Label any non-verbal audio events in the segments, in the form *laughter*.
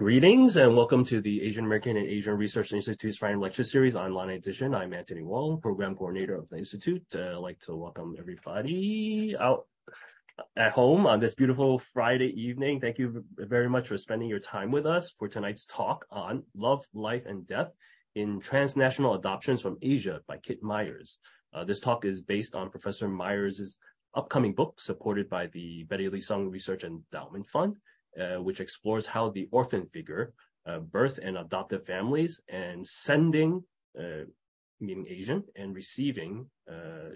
Greetings, and welcome to the Asian American and Asian Research Institute's Random Lecture Series online edition. I'm Anthony Wong, Program Coordinator of the Institute. Uh, I'd like to welcome everybody out at home on this beautiful Friday evening. Thank you very much for spending your time with us for tonight's talk on Love, Life, and Death in Transnational Adoptions from Asia by Kit Myers. Uh, this talk is based on Professor Myers' upcoming book, supported by the Betty Lee Sung Research Endowment Fund, Uh, which explores how the orphan figure, uh, birth and adoptive families, and sending, uh, meaning Asian, and receiving,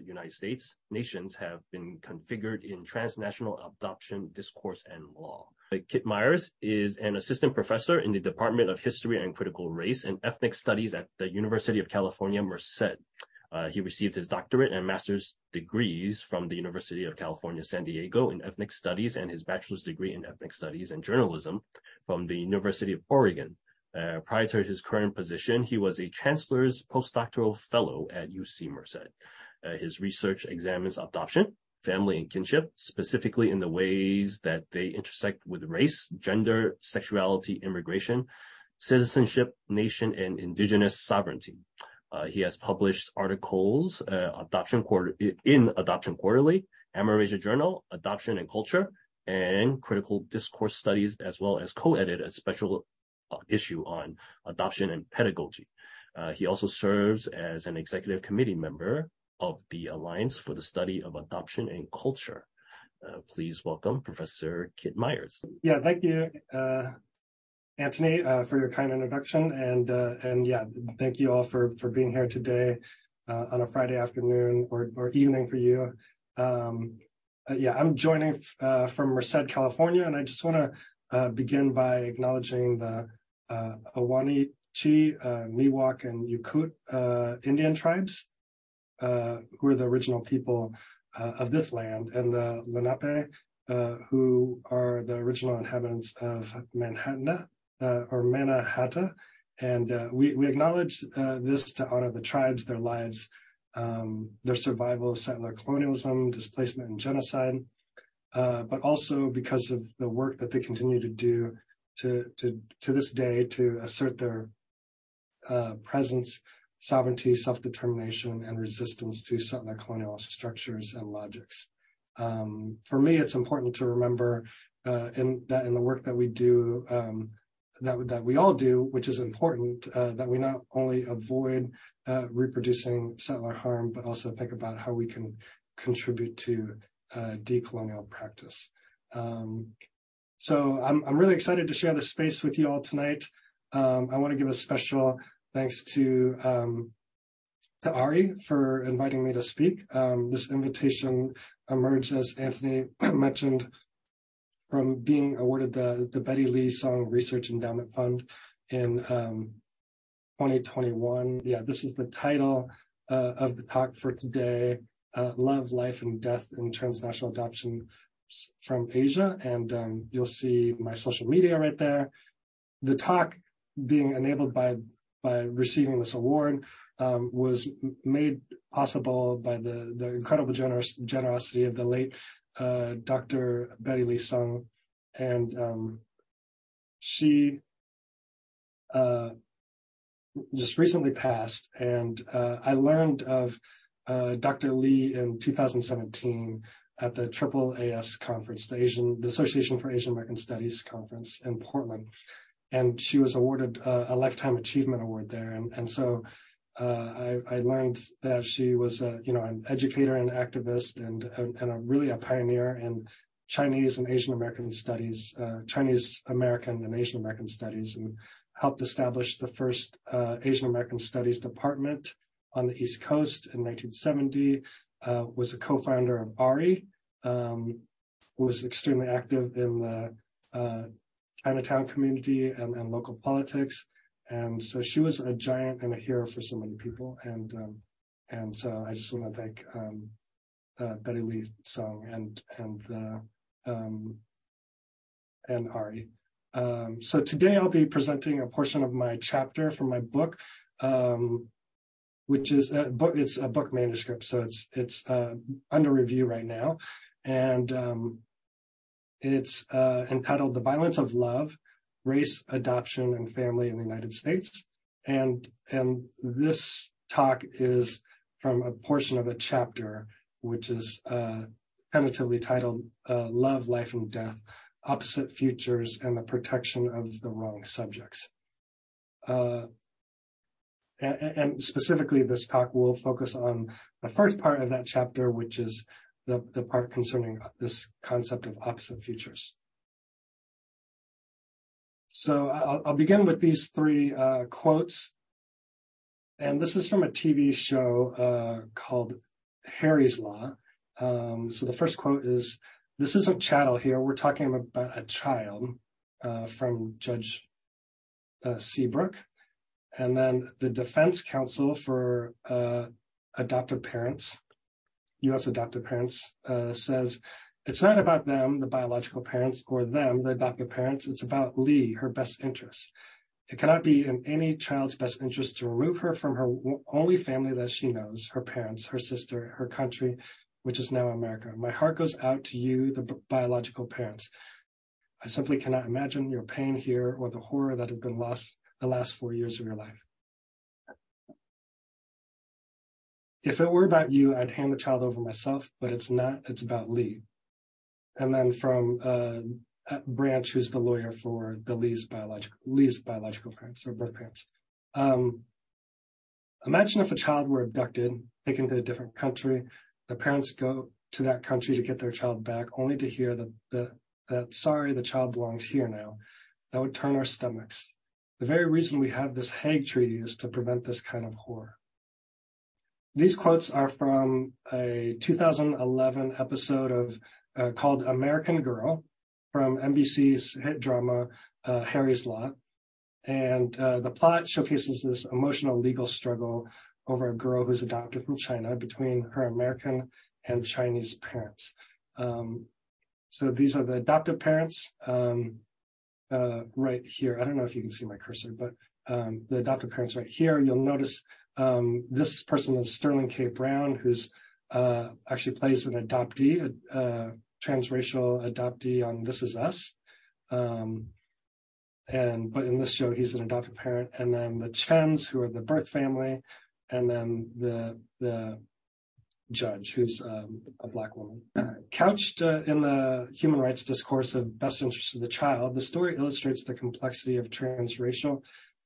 United States nations have been configured in transnational adoption discourse and law. Kit Myers is an assistant professor in the Department of History and Critical Race and Ethnic Studies at the University of California, Merced. Uh, he received his doctorate and master's degrees from the University of California, San Diego in ethnic studies, and his bachelor's degree in ethnic studies and journalism from the University of Oregon. Uh, prior to his current position, he was a chancellor's postdoctoral fellow at UC Merced. Uh, his research examines adoption, family, and kinship, specifically in the ways that they intersect with race, gender, sexuality, immigration, citizenship, nation, and indigenous sovereignty. Uh, he has published articles uh, in Adoption Quarterly, Amerasia Journal, Adoption and Culture, and Critical Discourse Studies, as well as co-edited a special uh, issue on adoption and pedagogy. He also serves as an executive committee member of the Alliance for the Study of Adoption and Culture. Please welcome Professor Kit Myers. Yeah. Thank you, Anthony, uh, for your kind introduction. Uh, and yeah, thank you all for being here today uh, on a Friday afternoon or evening for you. Um, yeah, I'm joining from Merced, California, and I just wanna begin by acknowledging the Ahwahnee, Miwok, and Yokut Indian tribes, who are the original people of this land, and the Lenape, who are the original inhabitants of Manhattan Uh, or Mannahatta. And uh, we acknowledge uh, this to honor the tribes, their lives, um, their survival of settler colonialism, displacement, and genocide, but also because of the work that they continue to do to to this day to assert their presence, sovereignty, self-determination, and resistance to settler colonial structures and logics. Um, for me, it's important to remember uh, in that in the work that we do, um, that we all do, which is important, uh, that we not only avoid uh, reproducing settler harm, but also think about how we can contribute to uh, decolonial practice. Um, so I'm really excited to share this space with you all tonight. Um, I wanna give a special thanks um, to AARI for inviting me to speak. Um, this invitation emerged, as Anthony *clears throat* mentioned, from being awarded the the Betty Lee Sung Research Endowment Fund in um, 2021. Yeah, this is the title uh, of the talk for today, uh, Love, Life, and Death in Transnational Adoption from Asia. And um, you'll see my social media right there. The talk being enabled by by receiving this award um, was made possible by the the incredible generous, generosity of the late Uh, Dr. Betty Lee Sung. And um, she uh, just recently passed. And uh, I learned of Dr. Lee in 2017 at the AAAS conference, the Asian, the Association for Asian American Studies conference in Portland. And she was awarded a Lifetime Achievement Award there. Uh, I learned that she was a, you know, an educator and activist and a really a pioneer in Chinese and Asian American studies, uh, Chinese American and Asian American studies, and helped establish the first uh, Asian American Studies department on the East Coast in 1970. Was a co-founder of AARI, um, was extremely active in the Chinatown community and local politics. And so she was a giant and a hero for so many people. And um, and so I just wanna thank um, uh, Betty Lee Sung and and uh, um, and AARI. Um, so today I'll be presenting a portion of my chapter from my book, um, which is a book. It's a book manuscript, so it's it's under review right now. And um, it's entitled The Violence of Love: race, adoption, and family in the United States. And, and this talk is from a portion of a chapter, which is uh, tentatively titled uh, Love, Life, and Death, Opposite Futures and the Protection of the Wrong Subjects. Uh, and, and, specifically, this talk will focus on the first part of that chapter, which is the, the part concerning this concept of opposite futures. So I'll, I'll begin with these three uh, quotes. And this is from a TV show uh, called Harry's Law. Um, so the first quote is This isn't chattel here. We're talking about a child uh, from Judge uh, Seabrook. And then the defense counsel for uh, adoptive parents, U.S. adoptive parents, uh, says it's not about them, the biological parents, or them, the adoptive parents. It's about Lee, her best interest. It cannot be in any child's best interest to remove her from her only family that she knows, her parents, her sister, her country, which is now America. My heart goes out to you, the biological parents. I simply cannot imagine your pain here or the horror that has been lost the last four years of your life. If it were about you, I'd hand the child over myself, but it's not. It's about Lee and then from uh, Branch, who's the lawyer for the Lee's biological Lee's biological parents or birth parents. Um, imagine if a child were abducted, taken to a different country. The parents go to that country to get their child back, only to hear that sorry, the child belongs here now. That would turn our stomachs. The very reason we have this Hague Treaty is to prevent this kind of horror. These quotes are from a 2011 episode of uh, called American Girl from NBC's hit drama uh, Harry's Law. And uh, the plot showcases this emotional legal struggle over a girl who's adopted from China between her American and Chinese parents. Um, so these are the adoptive parents um, uh, right here. I don't know if you can see my cursor, but um, the adoptive parents right here. You'll notice um, this person is Sterling K. Brown, who's uh, actually plays an adoptee, uh, transracial adoptee on This Is Us. Um, and but in this show, he's an adopted parent, and then the Chens, who are the birth family, and then the the judge, who's um, a black woman. Couched uh, in the human rights discourse of best interest of the child, the story illustrates the complexity of transracial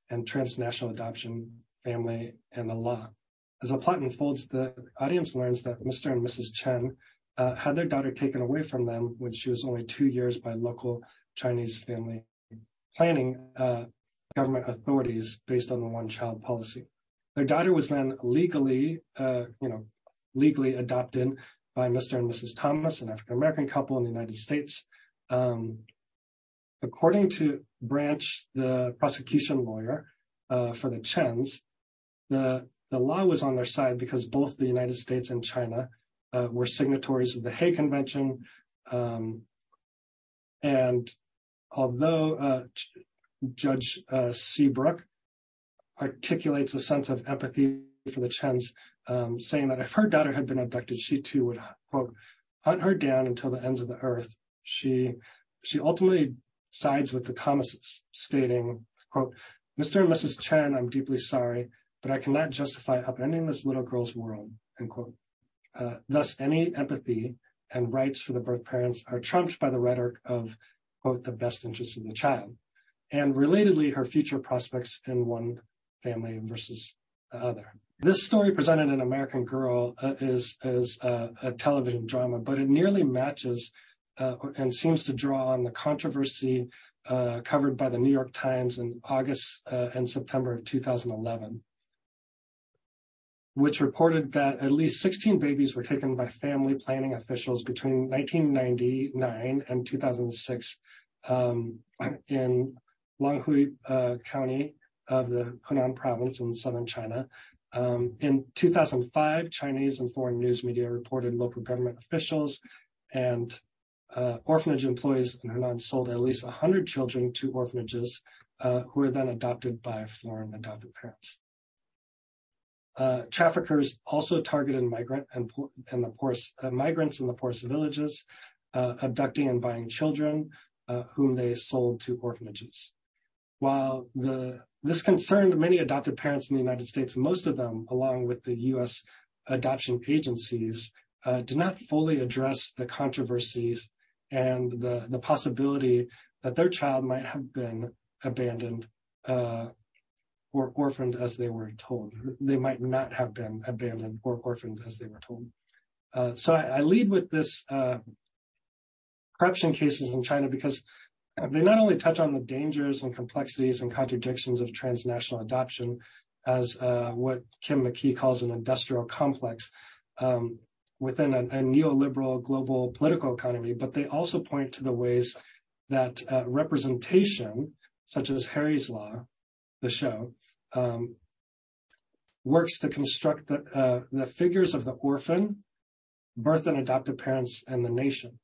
and transnational adoption, family, and the law. As the plot unfolds, the audience learns that Mr. and Mrs. Chen had their daughter taken away from them when she was only two years by local Chinese family planning uh, government authorities based on the one-child policy. Their daughter was then legally, uh, you know, legally adopted by Mr. and Mrs. Thomas, an African American couple in the United States. Um, according to Branch, the prosecution lawyer uh, for the Chens, the law was on their side because both the United States and China uh, were signatories of the Hague Convention. Um, and although uh, Judge uh, Seabrook articulates a sense of empathy for the Chens, um, saying that if her daughter had been abducted, she too would, quote, hunt her down until the ends of the earth. She, she ultimately sides with the Thomases, stating, quote, Mr. and Mrs. Chen, I'm deeply sorry, but I cannot justify upending this little girl's world, end quote. Uh, thus, any empathy and rights for the birth parents are trumped by the rhetoric of, quote, the best interests of the child, and relatedly, her future prospects in one family versus the other. This story presented in American Girl uh, is, is uh, a television drama, but it nearly matches uh, and seems to draw on the controversy uh, covered by the New York Times in August uh, and September of 2011 which reported that at least 16 babies were taken by family planning officials between 1999 and 2006 um, in Longhui uh, County of the Hunan province in southern China. Um, in 2005, Chinese and foreign news media reported local government officials and uh, orphanage employees in Hunan sold at least 100 children to orphanages uh, who were then adopted by foreign adoptive parents. Uh, traffickers also targeted migrant and, and the poorest uh, migrants in the poorest villages, uh, abducting and buying children, uh, whom they sold to orphanages. while the this concerned many adopted parents in the United States, most of them, along with the U.S. adoption agencies, uh, did not fully address the controversies and the, the possibility that their child might have been abandoned uh, or orphaned as they were told. They might not have been abandoned or orphaned as they were told. Uh, so I, I, lead with this uh, corruption cases in China because they not only touch on the dangers and complexities and contradictions of transnational adoption as uh, what Kim McKee calls an industrial complex um, within a, a, neoliberal global political economy, but they also point to the ways that uh, representation, such as Harry's Law, the show, um, works to construct the, uh, the figures of the orphan, birth and adoptive parents, and the nation.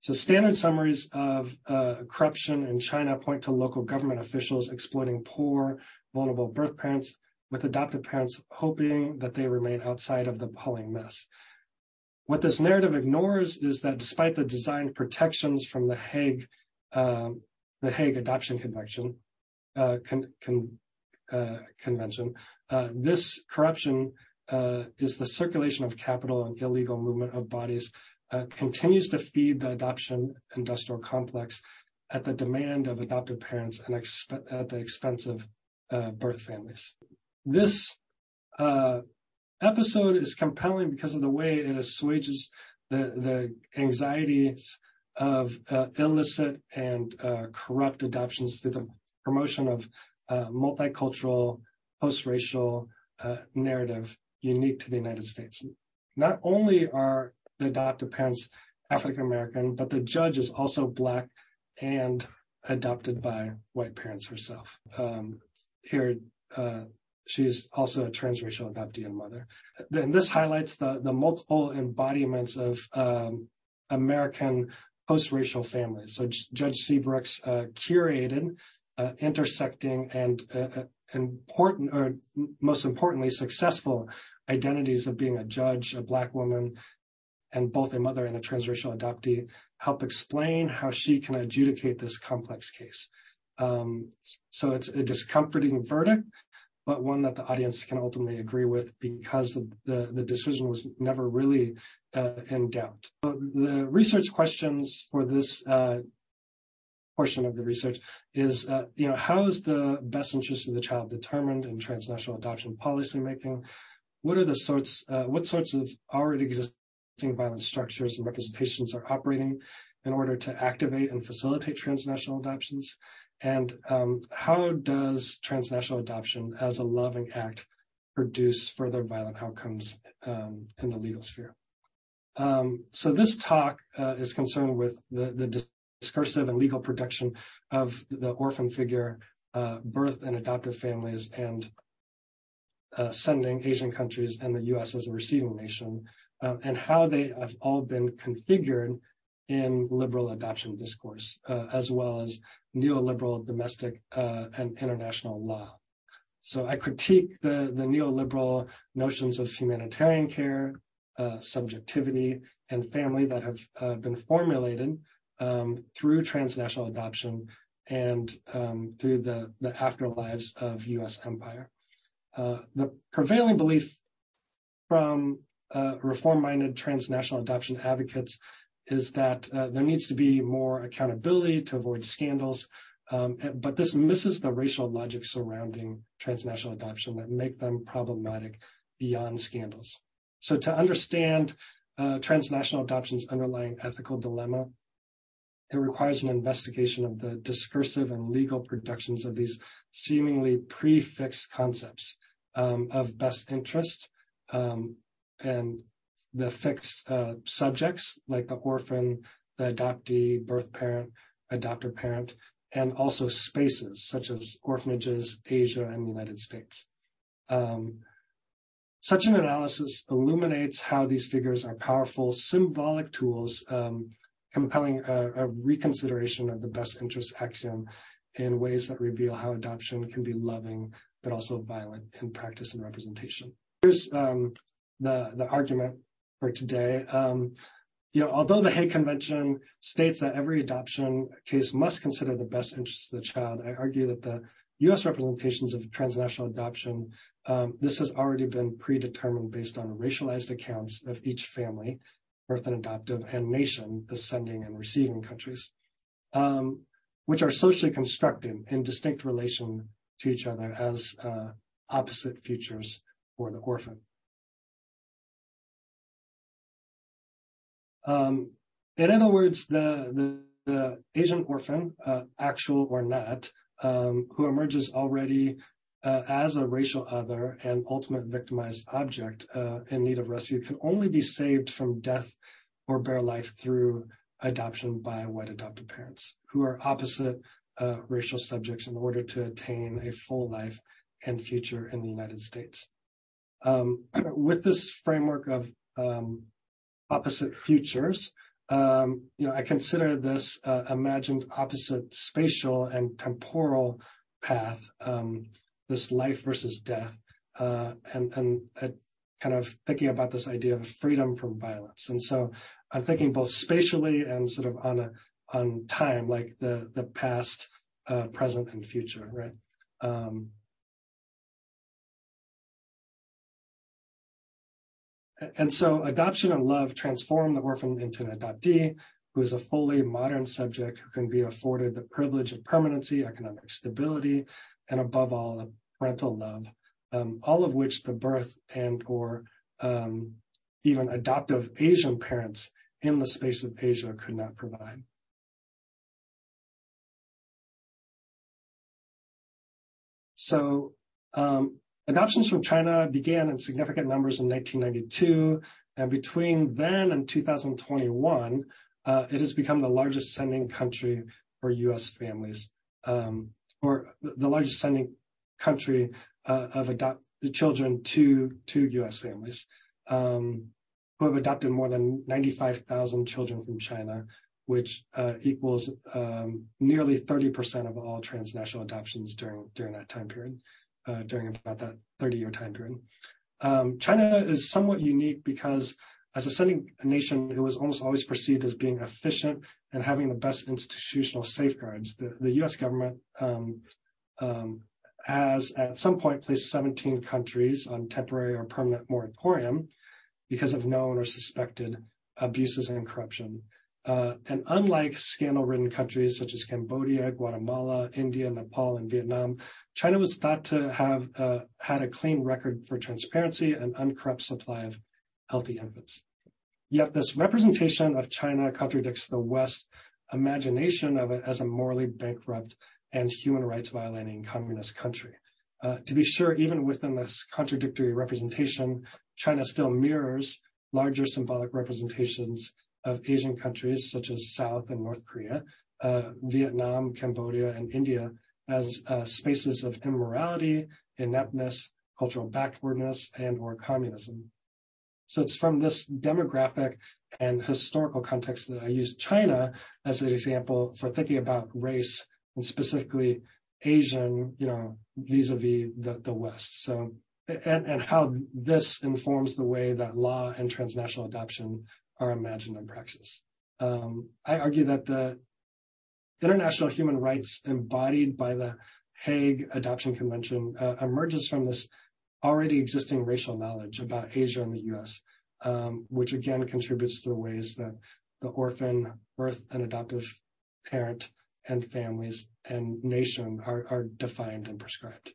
So standard summaries of uh, corruption in China point to local government officials exploiting poor, vulnerable birth parents with adoptive parents hoping that they remain outside of the appalling mess. What this narrative ignores is that despite the designed protections from the Hague, um, the Hague Adoption Convention, uh, con, con, Convention, uh, this corruption uh, is the circulation of capital and illegal movement of bodies uh, continues to feed the adoption industrial complex at the demand of adoptive parents and at the expense of uh, birth families. This uh, episode is compelling because of the way it assuages the, the anxieties of uh, illicit and uh, corrupt adoptions through the promotion of uh, multicultural, post-racial narrative unique to the United States. Not only are the adoptive parents African American, but the judge is also black and adopted by white parents herself. Um, here, uh, she's also a transracial adoptee and mother. And this highlights the, the multiple embodiments of um, American post-racial families. So J- Judge Seabrooks uh, curated uh, intersecting and uh, uh, important, or most importantly, successful identities of being a judge, a black woman, and both a mother and a transracial adoptee help explain how she can adjudicate this complex case. Um, so it's a discomforting verdict, but one that the audience can ultimately agree with because the, the, the decision was never really uh, in doubt. So the research questions for this uh, portion of the research is, uh, you know, how is the best interest of the child determined in transnational adoption policymaking? What are the sorts, uh, what sorts of already existing violent structures and representations are operating in order to activate and facilitate transnational adoptions? And um, how does transnational adoption as a loving act produce further violent outcomes um, in the legal sphere? Um, so this talk uh, is concerned with the, the, discursive and legal protection of the orphan figure, uh, birth and adoptive families, and uh, sending Asian countries and the U.S. as a receiving nation uh, and how they have all been configured in liberal adoption discourse, uh, as well as neoliberal domestic uh, and international law. So I critique the, the neoliberal notions of humanitarian care, uh, subjectivity, and family that have been formulated through transnational adoption and um, through the, afterlives of U.S. empire. Uh, the prevailing belief from uh, reform-minded transnational adoption advocates is that uh, there needs to be more accountability to avoid scandals. Um, but this misses the racial logic surrounding transnational adoption that make them problematic beyond scandals. So to understand transnational adoption's underlying ethical dilemma, it requires an investigation of the discursive and legal productions of these seemingly prefixed concepts um, of best interest, um, and the fixed uh, subjects like the orphan, the adoptee, birth parent, adoptive parent, and also spaces such as orphanages, Asia, and the United States. Um, such an analysis illuminates how these figures are powerful symbolic tools, um, compelling a, a, reconsideration of the best interest axiom in ways that reveal how adoption can be loving but also violent in practice and representation. Here's um, the, the argument for today. Um, you know, although the Hague Convention states that every adoption case must consider the best interests of the child, I argue that the U.S. representations of transnational adoption, um, this has already been predetermined based on racialized accounts of each family, birth and adoptive, and nation, the sending and receiving countries, um, which are socially constructed in distinct relation to each other as uh, opposite futures for the orphan. Um, in other words, the, the, the Asian orphan, uh, actual or not, um, who emerges already as a racial other and ultimate victimized object uh, in need of rescue can only be saved from death or bare life through adoption by white adoptive parents who are opposite uh, racial subjects in order to attain a full life and future in the United States. Um, *clears throat* with this framework of um, opposite futures, um, you know, I consider this uh, imagined opposite spatial and temporal path, um, this life versus death, uh, and and uh, kind of thinking about this idea of freedom from violence. And so I'm thinking both spatially and sort of on a on time, like the the past, uh, present, and future, right? Um, And so adoption and love transform the orphan into an adoptee who is a fully modern subject who can be afforded the privilege of permanency, economic stability, and above all, parental love, um, all of which the birth and or um, even adoptive Asian parents in the space of Asia could not provide. So um, Adoptions from China began in significant numbers in 1992, and between then and 2021, uh, it has become the largest sending country for U.S. families, um, or the largest sending country uh, of adopt children to to U.S. families, um, who have adopted more than 95,000 children from China, which uh, equals um, nearly 30% of all transnational adoptions during during that time period. Uh, during about that 30-year time period. Um, China is somewhat unique because as a sending nation, it was almost always perceived as being efficient and having the best institutional safeguards. The, the U.S. government um, um, has at some point placed 17 countries on temporary or permanent moratorium because of known or suspected abuses and corruption. Uh, and unlike scandal-ridden countries such as Cambodia, Guatemala, India, Nepal, and Vietnam, China was thought to have uh, had a clean record for transparency and uncorrupt supply of healthy infants. Yet this representation of China contradicts the West imagination of it as a morally bankrupt and human rights violating communist country. Uh, to be sure, even within this contradictory representation, China still mirrors larger symbolic representations of Asian countries such as South and North Korea, uh, Vietnam, Cambodia, and India as uh, spaces of immorality, ineptness, cultural backwardness, and or communism. So it's from this demographic and historical context that I use China as an example for thinking about race and specifically Asian, you know, vis-a-vis the, the West. So, and, and how this informs the way that law and transnational adoption are imagined in praxis. Um, I argue that the international human rights embodied by the Hague Adoption Convention uh, emerges from this already existing racial knowledge about Asia and the US, um, which again contributes to the ways that the orphan, birth, and adoptive parent and families and nation are, are defined and prescribed.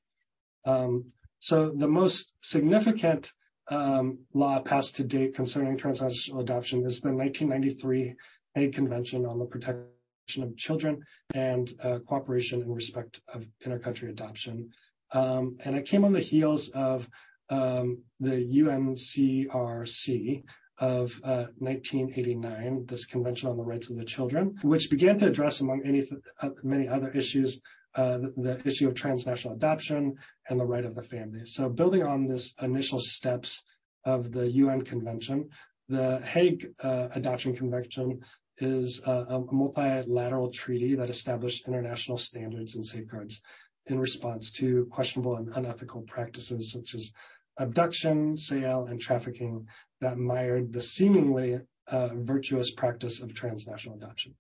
Um, so the most significant um, law passed to date concerning transnational adoption is the 1993 Hague Convention on the Protection of Children and uh, Cooperation in Respect of Intercountry Adoption. Um, and it came on the heels of um, the UNCRC of uh, 1989, this Convention on the Rights of the Children, which began to address, among any, uh, many other issues, uh, the, the, issue of transnational adoption and the right of the family. So building on this initial steps of the UN Convention, the Hague uh, Adoption Convention is a, a, multilateral treaty that established international standards and safeguards in response to questionable and unethical practices such as abduction, sale, and trafficking that mired the seemingly uh, virtuous practice of transnational adoption.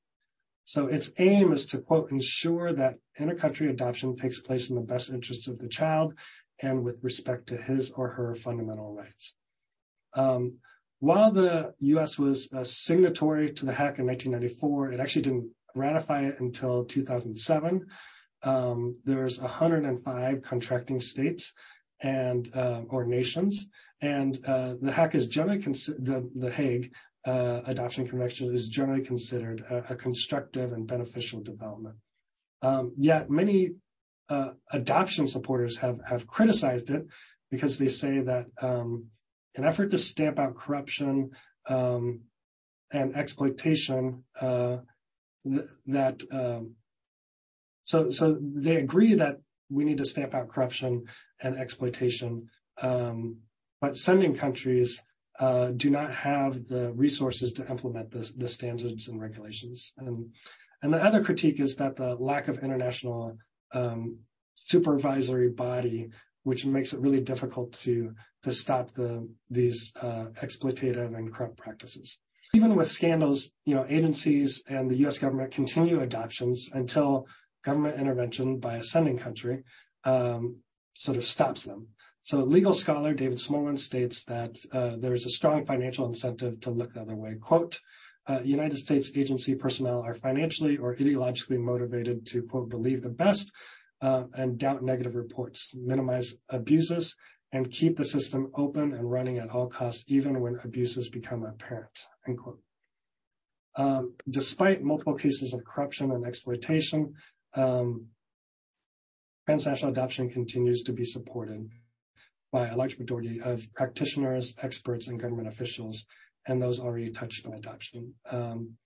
So its aim is to quote, ensure that intercountry adoption takes place in the best interest of the child and with respect to his or her fundamental rights. Um, while the U.S. was a signatory to the HAC in 1994, it actually didn't ratify it until 2007. Um, there's 105 contracting states and uh, or nations, and uh, the HAC is generally the the Hague uh, Adoption Convention is generally considered a, a constructive and beneficial development. Um, yet many uh, adoption supporters have have criticized it because they say that um, an effort to stamp out corruption um, and exploitation uh, th- that um, so so they agree that we need to stamp out corruption and exploitation, um, but sending countries uh, do not have the resources to implement the standards and regulations. And, and the other critique is that the lack of international um, supervisory body, which makes it really difficult to to stop the these uh, exploitative and corrupt practices. Even with scandals, you know, agencies and the U.S. government continue adoptions until government intervention by a sending country um, sort of stops them. So legal scholar David Smolin states that uh, there is a strong financial incentive to look the other way. Quote, uh, United States agency personnel are financially or ideologically motivated to, quote, believe the best uh, and doubt negative reports, minimize abuses, and keep the system open and running at all costs, even when abuses become apparent, end quote. Um, despite multiple cases of corruption and exploitation, transnational adoption continues to be supported by a large majority of practitioners, experts, and government officials, and those already touched on adoption. Um,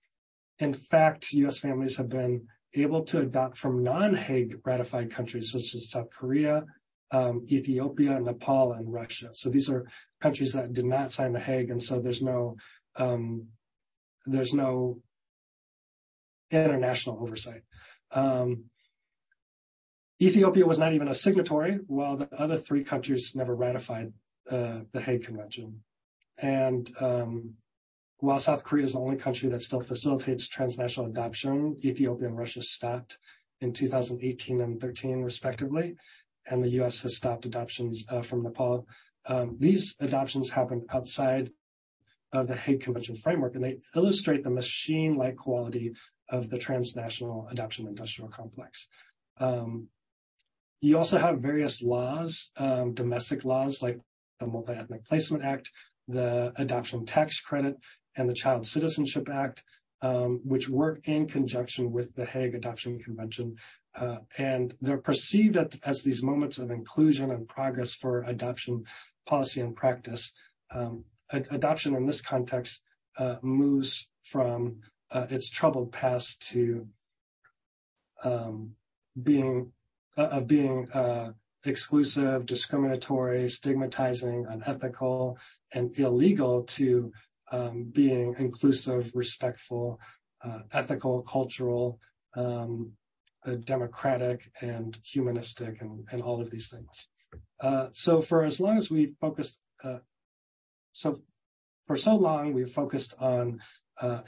in fact, U.S. families have been able to adopt from non-Hague ratified countries such as South Korea, um, Ethiopia, Nepal, and Russia. So these are countries that did not sign the Hague, and so there's no um, there's no international oversight. Um, Ethiopia was not even a signatory, while the other three countries never ratified uh, the Hague Convention. And um, while South Korea is the only country that still facilitates transnational adoption, Ethiopia and Russia stopped in 2018 and 13, respectively, and the U.S. has stopped adoptions uh, from Nepal. Um, these adoptions happened outside of the Hague Convention framework, and they illustrate the machine-like quality of the transnational adoption industrial complex. Um, you also have various laws, um, domestic laws like the Multi-Ethnic Placement Act, the Adoption Tax Credit, and the Child Citizenship Act, um, which work in conjunction with the Hague Adoption Convention. Uh, and they're perceived as these moments of inclusion and progress for adoption policy and practice. Um, adoption in this context uh, moves from uh, its troubled past to being of being uh, exclusive, discriminatory, stigmatizing, unethical, and illegal to um, being inclusive, respectful, uh, ethical, cultural, um, uh, democratic, and humanistic, and, and, all of these things. Uh, so for as long as we focused, uh, so for so long we've focused on uh,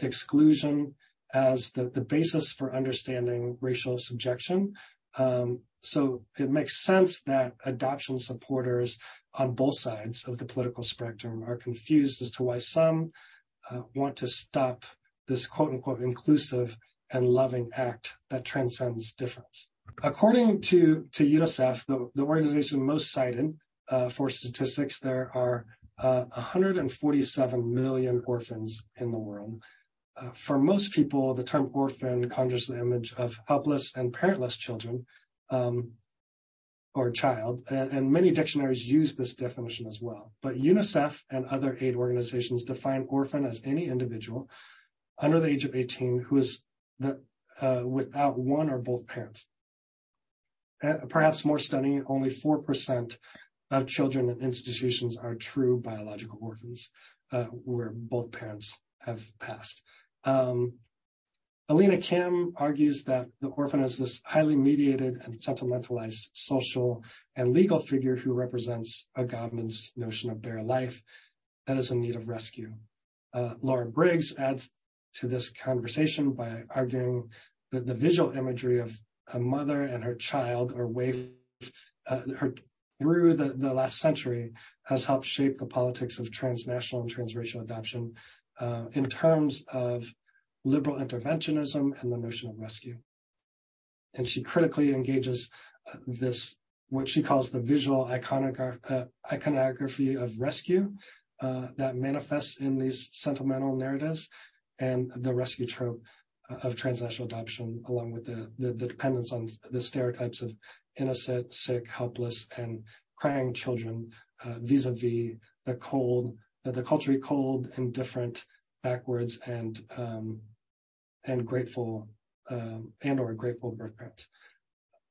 exclusion as the, basis for understanding racial subjection. Um, so it makes sense that adoption supporters on both sides of the political spectrum are confused as to why some uh, want to stop this quote unquote inclusive and loving act that transcends difference. According to, to UNICEF, the, organization most cited uh, for statistics, there are uh, 147 million orphans in the world. Uh, for most people, the term orphan conjures the image of helpless and parentless children um, or child, and, and, many dictionaries use this definition as well. But UNICEF and other aid organizations define orphan as any individual under the age of 18 who is the, uh, without one or both parents. Uh, perhaps more stunning, only 4% of children in institutions are true biological orphans, uh, where both parents have passed. Um, Eleana Kim argues that the orphan is this highly mediated and sentimentalized social and legal figure who represents a Agamben's notion of bare life that is in need of rescue. Uh, Laura Briggs adds to this conversation by arguing that the visual imagery of a mother and her child or wave uh, her through the, the last century has helped shape the politics of transnational and transracial adoption uh, in terms of liberal interventionism and the notion of rescue. And she critically engages uh, this, what she calls the visual uh, iconography of rescue uh, that manifests in these sentimental narratives and the rescue trope uh, of transnational adoption, along with the, the, the dependence on the stereotypes of innocent, sick, helpless, and crying children uh, vis-a-vis the cold, uh, the culturally cold, indifferent, backwards, and um, and grateful um, and or grateful birth parents.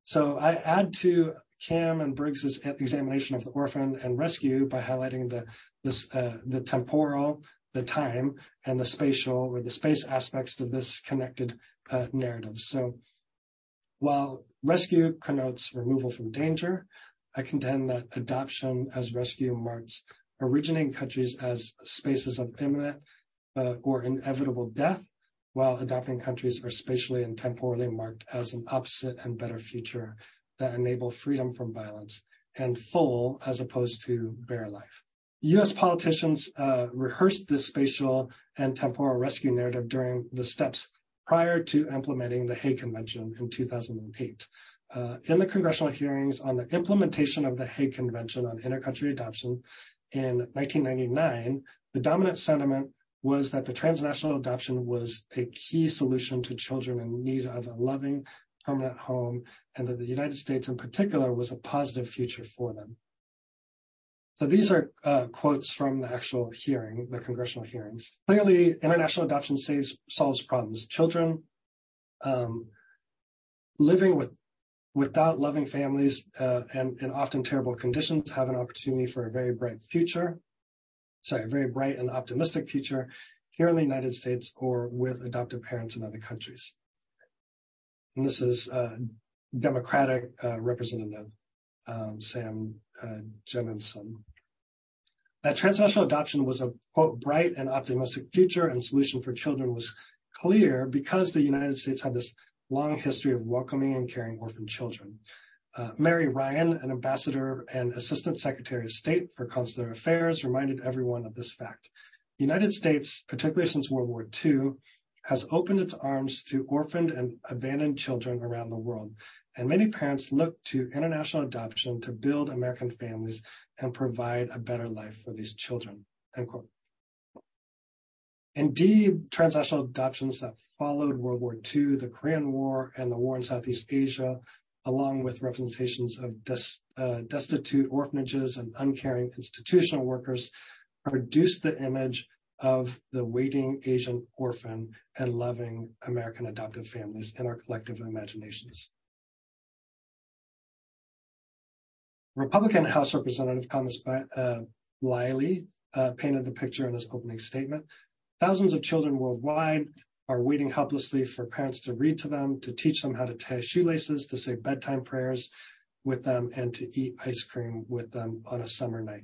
So I add to Kim and Briggs's examination of the orphan and rescue by highlighting the this uh, the temporal, the time, and the spatial or the space aspects of this connected uh, narrative. So while rescue connotes removal from danger, I contend that adoption as rescue marks originating countries as spaces of imminent uh, or inevitable death, while adopting countries are spatially and temporally marked as an opposite and better future that enable freedom from violence and full as opposed to bare life. U.S. politicians uh, rehearsed this spatial and temporal rescue narrative during the steps prior to implementing the Hague Convention in 2008. Uh, in the congressional hearings on the implementation of the Hague Convention on Intercountry Adoption in 1999, the dominant sentiment was that the transnational adoption was a key solution to children in need of a loving, permanent home, and that the United States in particular was a positive future for them. So these are uh, quotes from the actual hearing, the congressional hearings. Clearly, international adoption saves solves problems. Children um, living with without loving families uh, and in often terrible conditions have an opportunity for a very bright future. Sorry, a very bright and optimistic future here in the United States or with adoptive parents in other countries. And this is uh, Democratic uh, Representative Sam uh, Gejdenson. That transnational adoption was a quote bright and optimistic future and solution for children was clear because the United States had this long history of welcoming and caring orphan children. Uh, Mary Ryan, an ambassador and assistant secretary of state for consular affairs, reminded everyone of this fact. The United States, particularly since World War II, has opened its arms to orphaned and abandoned children around the world and many parents look to international adoption to build American families and provide a better life for these children. End quote. Indeed, transnational adoptions that followed World War II, the Korean War, and the war in Southeast Asia, along with representations of uh, destitute orphanages and uncaring institutional workers, produced the image of the waiting Asian orphan and loving American adoptive families in our collective imaginations. Republican House Representative Thomas uh, Bliley uh, painted the picture in his opening statement. Thousands of children worldwide are waiting helplessly for parents to read to them, to teach them how to tie shoelaces, to say bedtime prayers with them, and to eat ice cream with them on a summer night.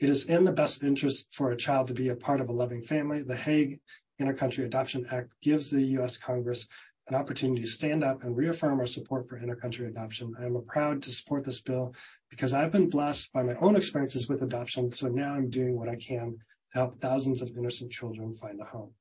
It is in the best interest for a child to be a part of a loving family. The Hague Intercountry Adoption Act gives the U.S. Congress an opportunity to stand up and reaffirm our support for intercountry adoption. I am proud to support this bill because I've been blessed by my own experiences with adoption. So now I'm doing what I can to help thousands of innocent children find a home.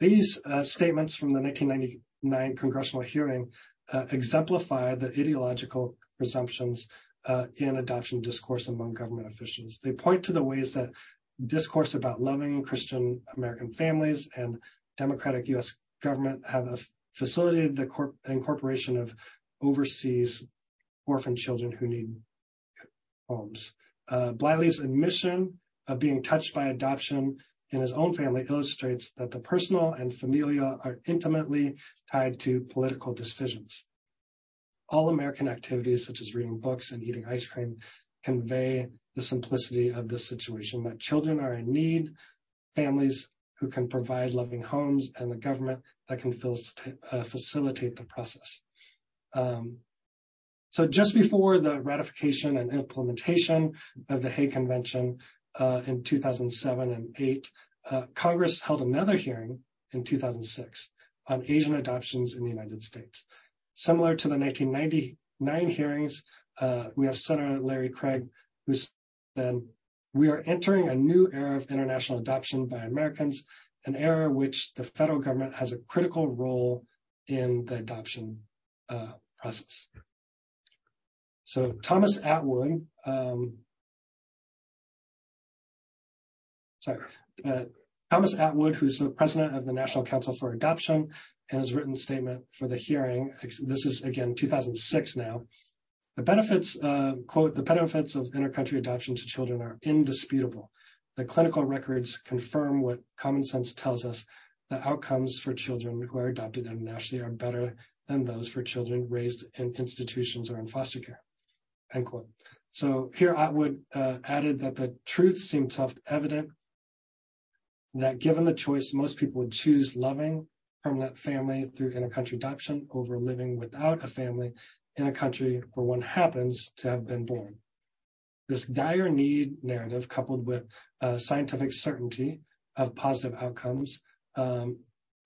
These uh, statements from the 1999 congressional hearing uh, exemplify the ideological presumptions uh, in adoption discourse among government officials. They point to the ways that discourse about loving Christian American families and democratic U.S. government have facilitated the corp- incorporation of overseas orphan children who need homes. Uh, Bliley's admission of being touched by adoption in his own family illustrates that the personal and familial are intimately tied to political decisions. All American activities, such as reading books and eating ice cream, convey the simplicity of this situation that children are in need, families who can provide loving homes, and the government that can uh, facilitate the process. Um, so just before the ratification and implementation of the Hague Convention, uh, in 2007 and 8, uh, Congress held another hearing in 2006 on Asian adoptions in the United States. Similar to the 1999 hearings, uh, we have Senator Larry Craig, who said, we are entering a new era of international adoption by Americans, an era which the federal government has a critical role in the adoption uh, process. So Thomas Atwood, um, sorry, uh, Thomas Atwood, who's the president of the National Council for Adoption, and his written statement for the hearing. This is again 2006 now. The benefits, uh, quote, the benefits of intercountry adoption to children are indisputable. The clinical records confirm what common sense tells us the outcomes for children who are adopted internationally are better than those for children raised in institutions or in foster care. End quote. So here Atwood uh, added that the truth seemed self-evident that given the choice, most people would choose loving permanent family through intercountry adoption over living without a family in a country where one happens to have been born. This dire need narrative, coupled with uh, scientific certainty of positive outcomes, um,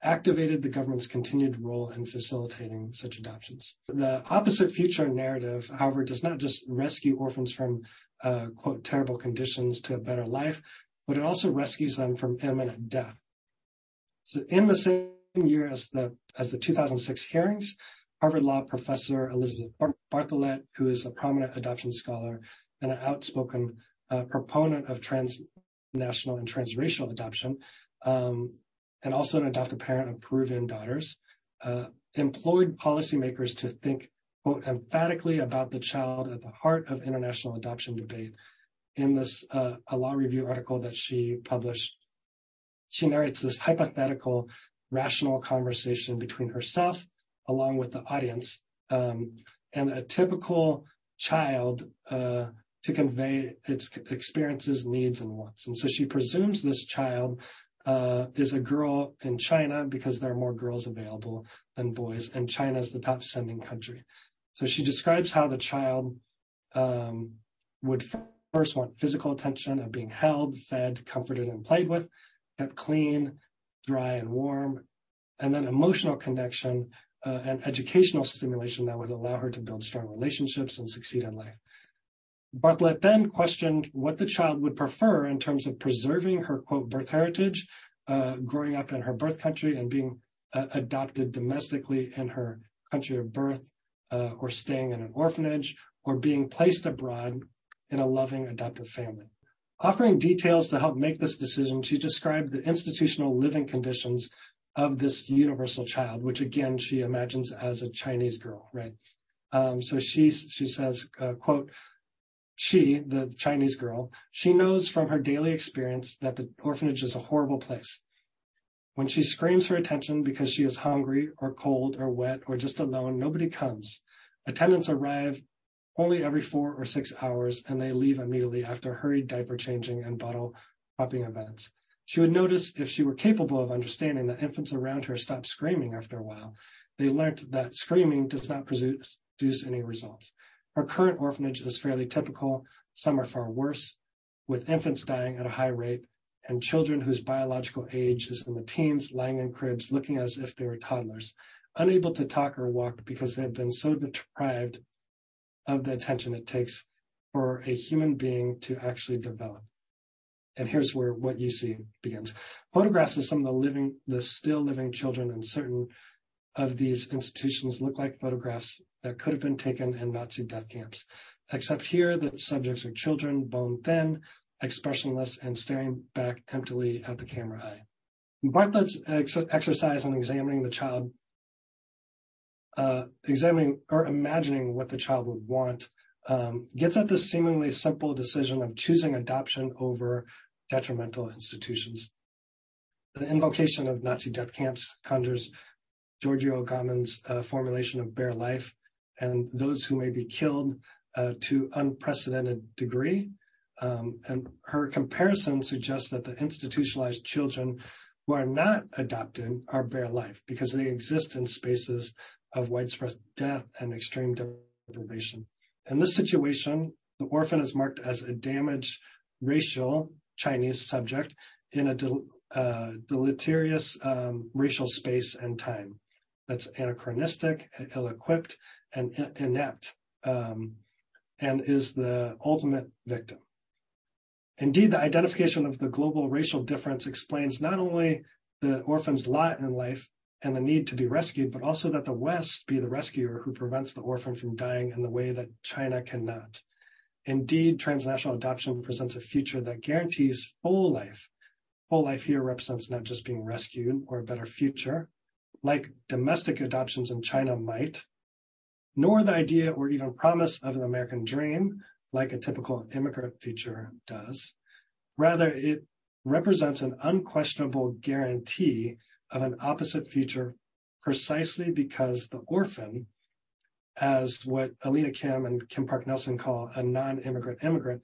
activated the government's continued role in facilitating such adoptions. The opposite future narrative, however, does not just rescue orphans from uh, quote terrible conditions to a better life, but it also rescues them from imminent death. So in the same year as the as the 2006 hearings, Harvard Law professor Elizabeth Bartholet, who is a prominent adoption scholar and an outspoken uh, proponent of transnational and transracial adoption, um, and also an adoptive parent of Peruvian daughters, uh, employed policymakers to think, quote, emphatically about the child at the heart of international adoption debate. In this uh, a law review article that she published, she narrates this hypothetical, rational conversation between herself, along with the audience, um, and a typical child uh, to convey its experiences, needs, and wants. And so she presumes this child uh, is a girl in China because there are more girls available than boys, and China is the top sending country. So she describes how the child um, would first want physical attention of being held, fed, comforted, and played with, kept clean, dry, and warm, and then emotional connection uh, and educational stimulation that would allow her to build strong relationships and succeed in life. Bartholet then questioned what the child would prefer in terms of preserving her quote birth heritage, uh, growing up in her birth country and being uh, adopted domestically in her country of birth, uh, or staying in an orphanage, or being placed abroad in a loving adoptive family. Offering details to help make this decision, she described the institutional living conditions of this universal child, which again she imagines as a Chinese girl, right? Um, so she she says, uh, quote, she, the Chinese girl, she knows from her daily experience that the orphanage is a horrible place. When she screams for attention because she is hungry or cold or wet or just alone, nobody comes. Attendants arrive only every four or six hours and they leave immediately after hurried diaper changing and bottle popping events. She would notice if she were capable of understanding that infants around her stop screaming after a while. They learned that screaming does not produce, any results. Our current orphanage is fairly typical. Some are far worse, with infants dying at a high rate and children whose biological age is in the teens lying in cribs looking as if they were toddlers, unable to talk or walk because they have been so deprived of the attention it takes for a human being to actually develop. And here's where what you see begins. Photographs of some of the living, the still living children in certain of these institutions look like photographs that could have been taken in Nazi death camps, except here the subjects are children, bone thin, expressionless, and staring back emptily at the camera eye. Bartholet's ex- exercise in examining the child, uh, examining or imagining what the child would want, um, gets at this seemingly simple decision of choosing adoption over detrimental institutions. The invocation of Nazi death camps conjures Giorgio Agamben's uh, formulation of bare life and those who may be killed uh, to unprecedented degree. Um, and her comparison suggests that the institutionalized children who are not adopted are bare life because they exist in spaces of widespread death and extreme deprivation. In this situation, the orphan is marked as a damaged racial Chinese subject in a del- uh, deleterious um, racial space and time that's anachronistic, ill-equipped, and inept, um, and is the ultimate victim. Indeed, the identification of the global racial difference explains not only the orphan's lot in life and the need to be rescued, but also that the West be the rescuer who prevents the orphan from dying in the way that China cannot. Indeed, transnational adoption presents a future that guarantees full life. Full life here represents not just being rescued or a better future, like domestic adoptions in China might, nor the idea or even promise of an American dream, like a typical immigrant future does. Rather, it represents an unquestionable guarantee of an opposite future precisely because the orphan, as what Eleana Kim and Kim Park Nelson call a non-immigrant immigrant,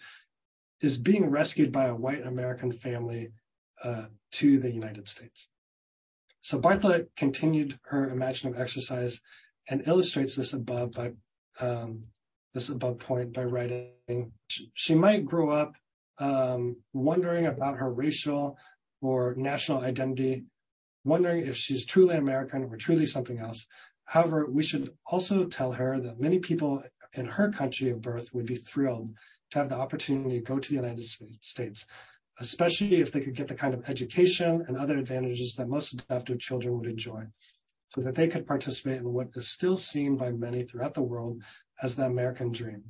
is being rescued by a white American family uh, to the United States. So Bartholet continued her imaginative exercise and illustrates this above by um, this above point by writing. She, might grow up um, wondering about her racial or national identity, wondering if she's truly American or truly something else. However, we should also tell her that many people in her country of birth would be thrilled to have the opportunity to go to the United States, especially if they could get the kind of education and other advantages that most adoptive children would enjoy, so that they could participate in what is still seen by many throughout the world as the American dream.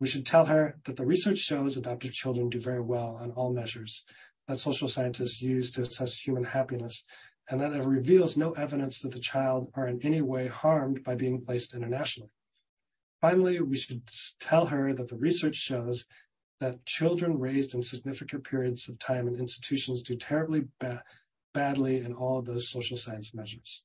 We should tell her that the research shows adoptive children do very well on all measures that social scientists use to assess human happiness, and that it reveals no evidence that the child are in any way harmed by being placed internationally. Finally, we should tell her that the research shows that children raised in significant periods of time in institutions do terribly ba- badly in all of those social science measures.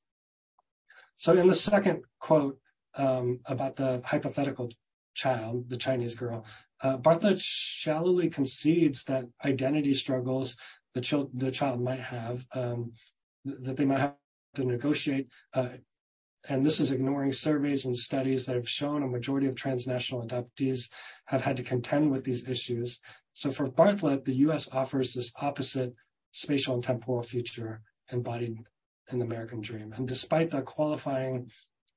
So, in the second quote um, about the hypothetical child, the Chinese girl, uh, Bartholet shallowly concedes that identity struggles the, child the child might have, um, that they might have to negotiate. Uh, and this is ignoring surveys and studies that have shown a majority of transnational adoptees have had to contend with these issues. So for Bartholet, the U.S. offers this opposite spatial and temporal future embodied in the American dream. And despite the qualifying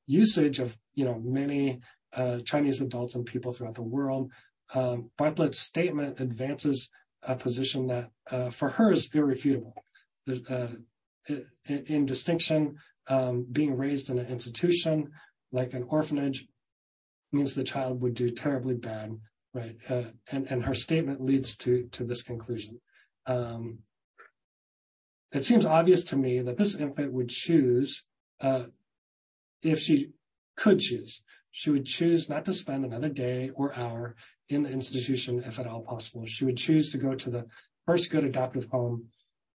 usage of, you know, many uh, Chinese adults and people throughout the world. Um, Bartholet's statement advances a position that uh, for her is irrefutable. Uh, in, in, distinction, um, being raised in an institution like an orphanage means the child would do terribly bad, right? Uh, and, and her statement leads to, to this conclusion. Um, it seems obvious to me that this infant would choose, uh, if she could choose, she would choose not to spend another day or hour in the institution if at all possible. She would choose to go to the first good adoptive home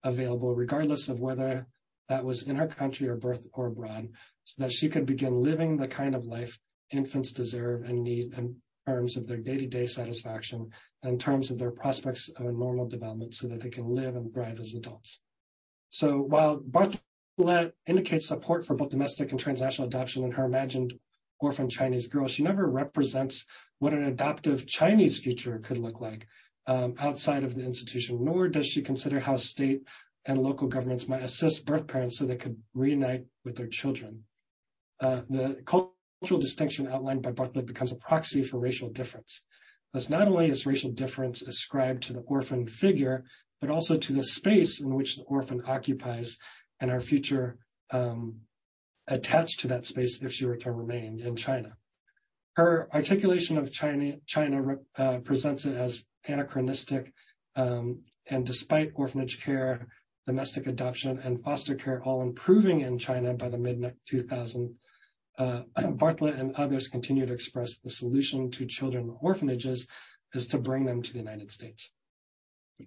available, regardless of whether that was in her country or birth or abroad, so that she could begin living the kind of life infants deserve and need in terms of their day-to-day satisfaction and in terms of their prospects of a normal development so that they can live and thrive as adults. So while Bartholet indicates support for both domestic and transnational adoption in her imagined orphan Chinese girl. She never represents what an adoptive Chinese future could look like outside of the institution, nor does she consider how state and local governments might assist birth parents so they could reunite with their children. Uh, the cultural distinction outlined by Bartholet becomes a proxy for racial difference. Thus, not only is racial difference ascribed to the orphan figure, but also to the space in which the orphan occupies and our future um, attached to that space if she were to remain in China. Her articulation of China, China uh, presents it as anachronistic, um, and despite orphanage care, domestic adoption, and foster care all improving in China by the mid 2000s, uh, *clears throat* Bartholet and others continue to express the solution to children orphanages is to bring them to the United States.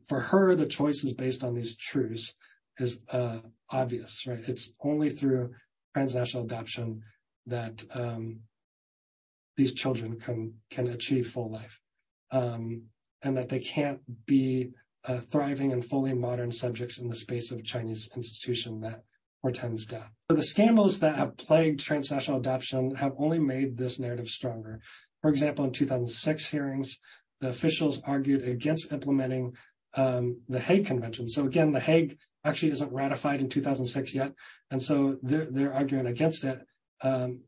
For her, the choice is based on these truths is uh, obvious, right? It's only through transnational adoption that um, these children can can achieve full life, um, and that they can't be uh, thriving and fully modern subjects in the space of Chinese institution that portends death. So the scandals that have plagued transnational adoption have only made this narrative stronger. For example, in 2006 hearings, the officials argued against implementing um, the Hague Convention. So again, the Hague actually isn't ratified in 2006 yet, and so they're, they're arguing against it um,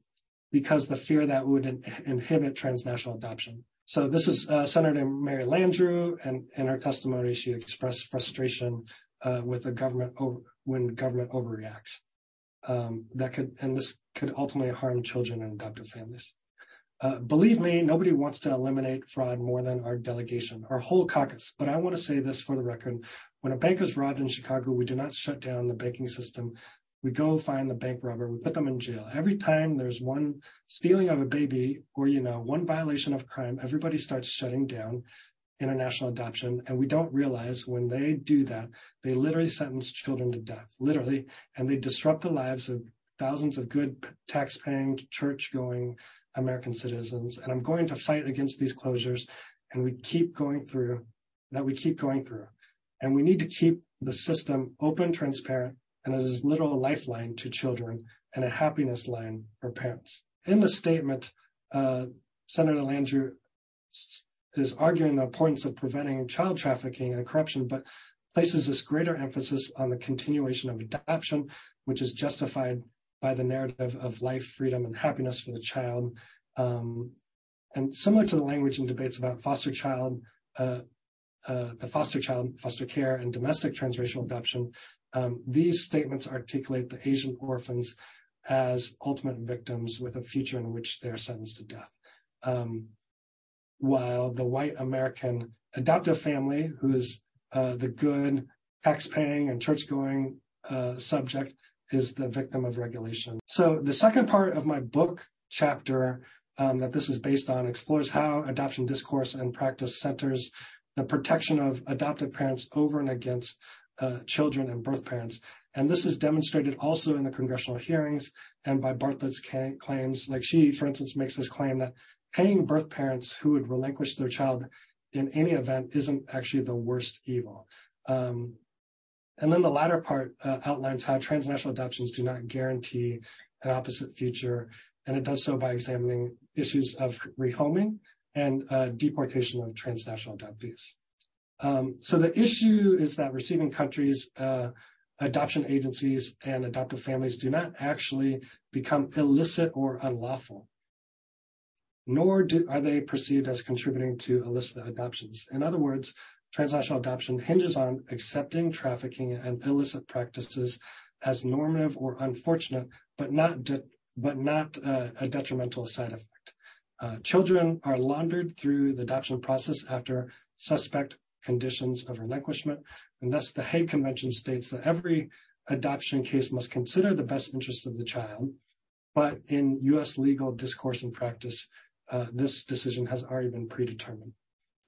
because the fear that would in, inhibit transnational adoption. So this is uh, Senator Mary Landrieu, and in her testimony, she expressed frustration uh, with the government over, when government overreacts. Um, that could and this could ultimately harm children and adoptive families. Uh, believe me, nobody wants to eliminate fraud more than our delegation, our whole caucus. But I want to say this for the record: when a bank is robbed in Chicago, we do not shut down the banking system. We go find the bank robber, we put them in jail. Every time there's one stealing of a baby or, you know, one violation of crime, everybody starts shutting down international adoption. And we don't realize when they do that, they literally sentence children to death, literally, and they disrupt the lives of thousands of good tax paying, church going American citizens. And I'm going to fight against these closures. And we keep going through that we keep going through. And we need to keep the system open, transparent, and it is a literal lifeline to children and a happiness line for parents. In the statement, uh, Senator Landrieu is arguing the importance of preventing child trafficking and corruption, but places this greater emphasis on the continuation of adoption, which is justified by the narrative of life, freedom, and happiness for the child. Um, and similar to the language in debates about foster child, uh, uh, the foster child, foster care, and domestic transracial adoption, these statements articulate the Asian orphans as ultimate victims with a future in which they are sentenced to death. Um, while the white American adoptive family, who is uh, the good, tax-paying, and church-going uh, subject, is the victim of regulation. So the second part of my book chapter um, that this is based on explores how adoption discourse and practice centers the protection of adoptive parents over and against children and birth parents. And this is demonstrated also in the congressional hearings and by Bartholet's claims. Like she, for instance, makes this claim that paying birth parents who would relinquish their child in any event isn't actually the worst evil. Um, and then the latter part uh, outlines how transnational adoptions do not guarantee an opposite future, and it does so by examining issues of rehoming and uh, deportation of transnational adoptees. Um, so the issue is that receiving countries, uh, adoption agencies, and adoptive families do not actually become illicit or unlawful, nor do, are they perceived as contributing to illicit adoptions. In other words, transnational adoption hinges on accepting trafficking and illicit practices as normative or unfortunate, but not de- but not uh, a detrimental side effect. Uh, children are laundered through the adoption process after suspect conditions of relinquishment. And thus the Hague Convention states that every adoption case must consider the best interest of the child. But in U.S. legal discourse and practice, uh, this decision has already been predetermined.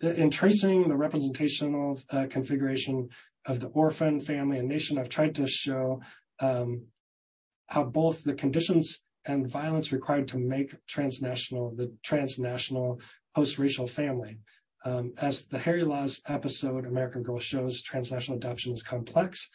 In tracing the representational uh, configuration of the orphan, family, and nation, I've tried to show um, how both the conditions and violence required to make transnational the transnational post-racial family um, as the Harry's Law episode American Girl shows, transnational adoption is complex.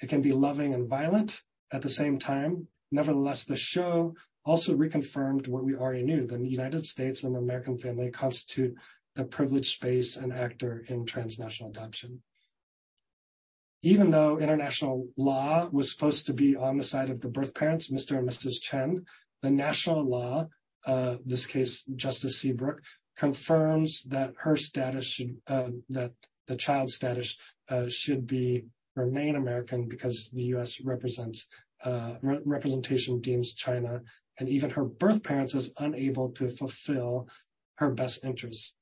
It can be loving and violent at the same time. Nevertheless, the show also reconfirmed what we already knew. The United States and the American family constitute the privileged space and actor in transnational adoption. Even though international law was supposed to be on the side of the birth parents, Mr. and Mrs. Chen, the national law, uh, this case, Justice Seabrook, confirms that her status should, uh, that the child's status uh, should be remain American because the U.S. represents uh, re- representation deems China and even her birth parents as unable to fulfill her best interests.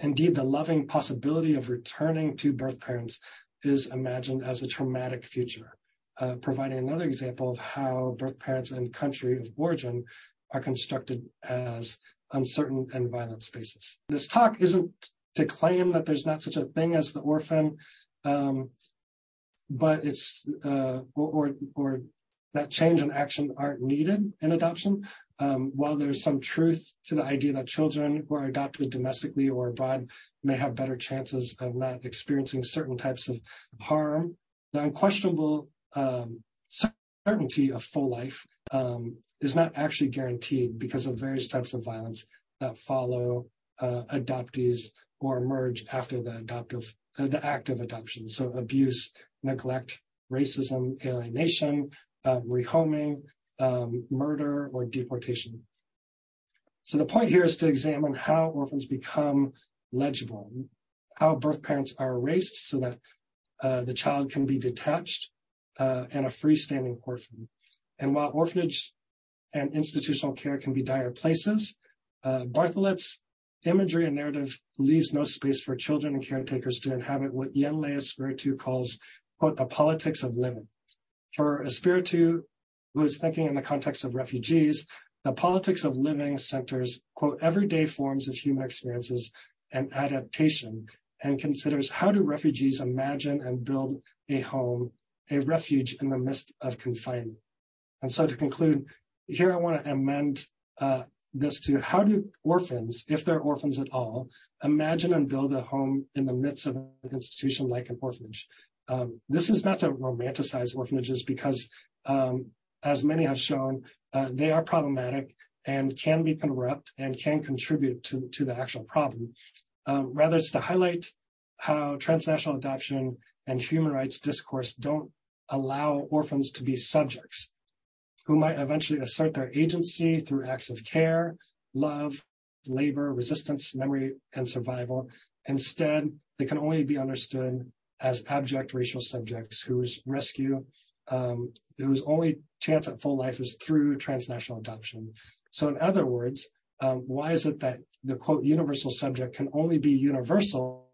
Indeed, the loving possibility of returning to birth parents is imagined as a traumatic future, providing another example of how birth parents and country of origin are constructed as uncertain and violent spaces. This talk isn't to claim that there's not such a thing as the orphan, um, but it's uh, or, or, or that change and action aren't needed in adoption. Um, while there's some truth to the idea that children who are adopted domestically or abroad may have better chances of not experiencing certain types of harm, the unquestionable um, certainty of full life um, is not actually guaranteed because of various types of violence that follow uh, adoptees or emerge after the adoptive uh, the act of adoption. So abuse, neglect, racism, alienation, uh, rehoming, um, murder, or deportation. So the point here is to examine how orphans become legible, how birth parents are erased so that uh, the child can be detached uh, and a freestanding orphan. And while orphanage and institutional care can be dire places, uh, Bartholet's imagery and narrative leaves no space for children and caretakers to inhabit what Yen Espiritu calls, quote, the politics of living. For Espiritu, who is thinking in the context of refugees, the politics of living centers, quote, everyday forms of human experiences and adaptation and considers how do refugees imagine and build a home, a refuge in the midst of confinement. And so to conclude, here I want to amend uh, this to how do orphans, if they're orphans at all, imagine and build a home in the midst of an institution like an orphanage. Um, this is not to romanticize orphanages because, um, as many have shown, uh, they are problematic and can be corrupt and can contribute to, to the actual problem. Um, rather, it's to highlight how transnational adoption and human rights discourse don't allow orphans to be subjects who might eventually assert their agency through acts of care, love, labor, resistance, memory, and survival. Instead, they can only be understood as abject racial subjects whose rescue, um, whose only chance at full life is through transnational adoption. So, in other words, um, why is it that the quote universal subject can only be universal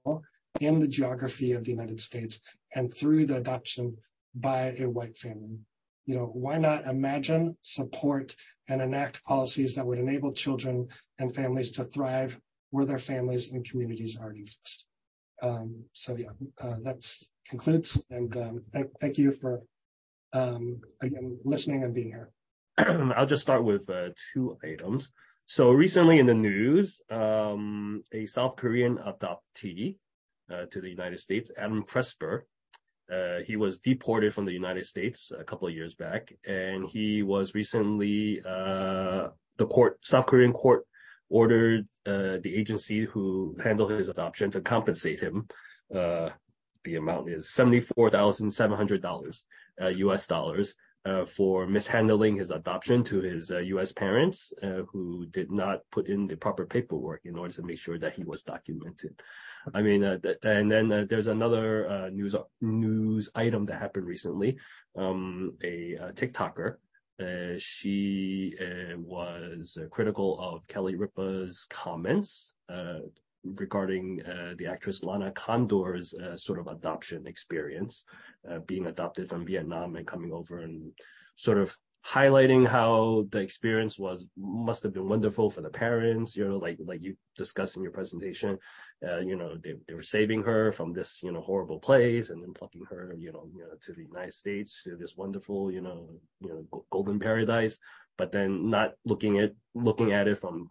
in the geography of the United States and through the adoption by a white family? You know, why not imagine, support, and enact policies that would enable children and families to thrive where their families and communities already exist? Um, so yeah, uh, that concludes, and um, th- thank you for um, again listening and being here. *clears throat* I'll just start with uh, two items. So recently in the news, um, a South Korean adoptee uh, to the United States, Adam Crapser, uh, he was deported from the United States a couple of years back, and he was recently uh, the court, South Korean court, ordered uh, the agency who handled his adoption to compensate him. Uh, the amount is seventy-four thousand seven hundred dollars, U.S. Uh, dollars, for mishandling his adoption to his U.S. parents, who did not put in the proper paperwork in order to make sure that he was documented. I mean, uh, and then uh, there's another uh, news news item that happened recently. Um, a, TikToker, uh, she uh, was critical of Kelly Ripa's comments uh, regarding uh, the actress Lana Condor's uh, sort of adoption experience, uh, being adopted from Vietnam and coming over and sort of highlighting how the experience was must have been wonderful for the parents you know like like you discussed in your presentation. Uh, you know they, they were saving her from this you know horrible place and then plucking her you know, you know to the united states to this wonderful you know you know golden paradise but then not looking at looking at it from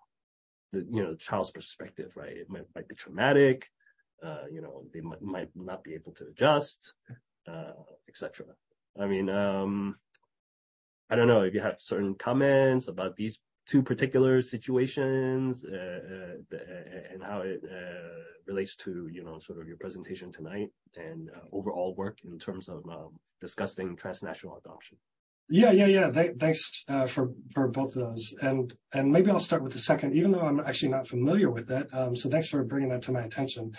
the you know the child's perspective right it might, might be traumatic uh, you know they might, might not be able to adjust uh, etc i mean um I don't know if you have certain comments about these two particular situations uh, uh, uh and how it uh, relates to you know sort of your presentation tonight and overall work in terms of um, discussing transnational adoption. Yeah, yeah, yeah. Th- thanks uh, for both of those, and and maybe I'll start with the second, even though I'm actually not familiar with it. Um, so thanks for bringing that to my attention.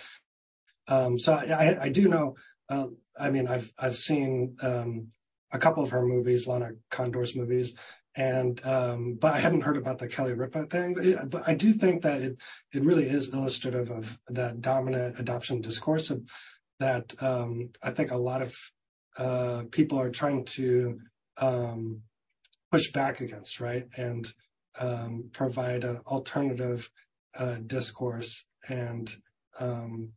Um, so I, I, do know. I mean, I've I've seen um, a couple of her movies, Lana Condor's movies, and but I hadn't heard about the Kelly Ripa thing. But, I do think that it it really is illustrative of that dominant adoption discourse of, that I think a lot of uh, people are trying to um, push back against, right, and um, provide an alternative uh, discourse and um,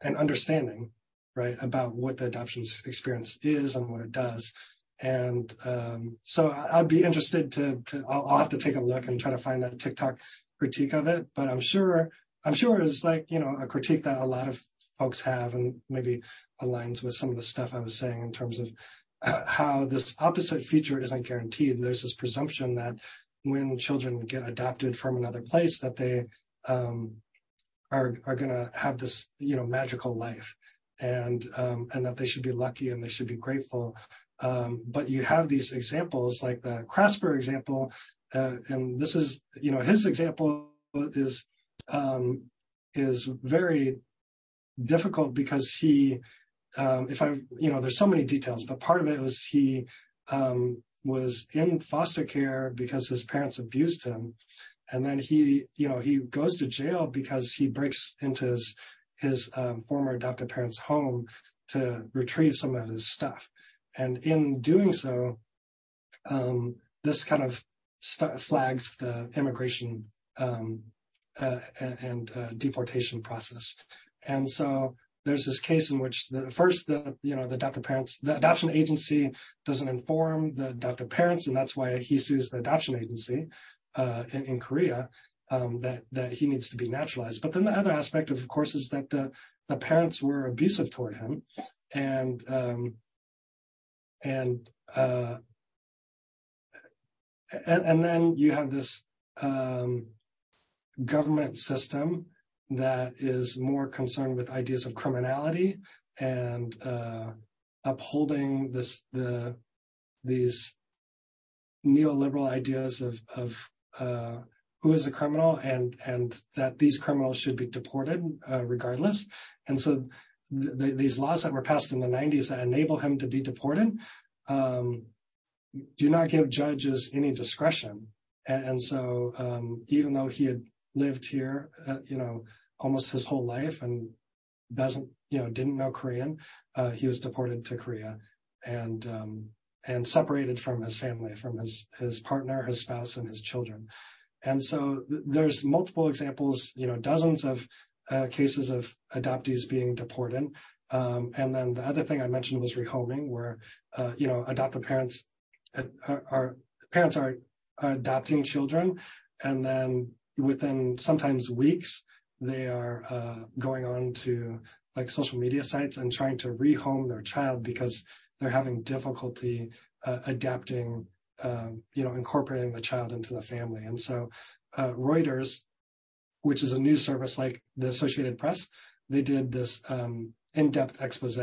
and understanding right, about what the adoption experience is and what it does. And um, so I'd be interested to, to I'll, I'll, have to take a look and try to find that TikTok critique of it. But I'm sure, I'm sure it's like, you know, a critique that a lot of folks have and maybe aligns with some of the stuff I was saying in terms of how this opposite future isn't guaranteed. There's this presumption that when children get adopted from another place that they um, are are gonna have this you know magical life, and um, and that they should be lucky and they should be grateful. Um, but you have these examples like the Crapser example, uh, and this is you know his example is um, is very difficult because he um, if I, you know, there's so many details, but part of it was he um, was in foster care because his parents abused him, and then he, you know, he goes to jail because he breaks into his his um, former adopted parents' home to retrieve some of his stuff, and in doing so, um, this kind of st- flags the immigration um, uh, and uh, deportation process, and so there's this case in which the first the you know the adoptive parents the adoption agency doesn't inform the adoptive parents and that's why he sues the adoption agency uh, in, in, Korea um, that that he needs to be naturalized. But then the other aspect of, of course is that the the parents were abusive toward him and um, and, uh, and and then you have this um, government system that is more concerned with ideas of criminality and uh, upholding this the these neoliberal ideas of of uh, who is a criminal and and that these criminals should be deported uh, regardless. And so th- these laws that were passed in the 90s that enable him to be deported um, do not give judges any discretion. And, and so um, even though he had lived here, uh, you know, almost his whole life and doesn't, you know, didn't know Korean. Uh, he was deported to Korea and um, and separated from his family, from his his partner, his spouse, and his children. And so th- there's multiple examples, you know, dozens of uh, cases of adoptees being deported. Um, and then the other thing I mentioned was rehoming, where uh, you know adoptive parents uh, are, are parents are adopting children, and then within sometimes weeks they are uh, going on to like social media sites and trying to rehome their child because they're having difficulty uh, adapting, um, you know, incorporating the child into the family. And so uh, Reuters, which is a news service like the Associated Press, they did this um, in-depth expose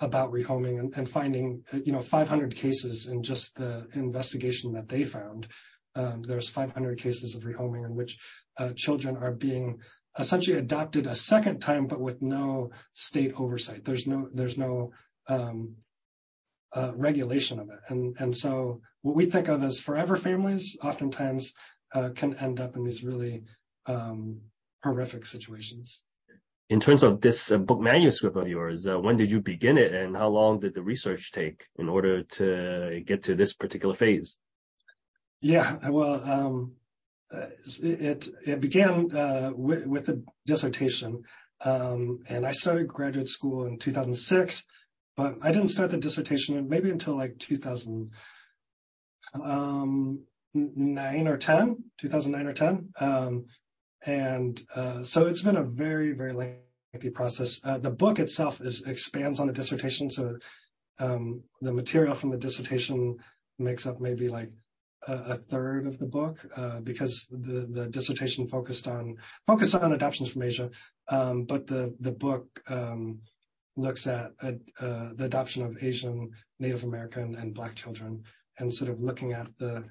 about rehoming and, and, finding, you know, 500 cases in just the investigation that they found. Um, there's 500 cases of rehoming in which uh, children are being essentially adopted a second time, but with no state oversight. There's no there's no um, uh, regulation of it, and and so what we think of as forever families oftentimes uh, can end up in these really um, horrific situations. In terms of this book manuscript of yours, when did you begin it, and how long did the research take in order to get to this particular phase? Yeah, well, um, it it began uh, with, with a dissertation, um, and I started graduate school in 2006, but I didn't start the dissertation maybe until like 2009 um, or 10, 2009 or 10, um, and uh, so it's been a very very lengthy process. Uh, the book itself is expands on the dissertation, so um, the material from the dissertation makes up maybe like a, third of the book uh, because the, the dissertation focused on focused on adoptions from Asia, um, but the the book um, looks at uh, the adoption of Asian, Native American, and Black children, and sort of looking at the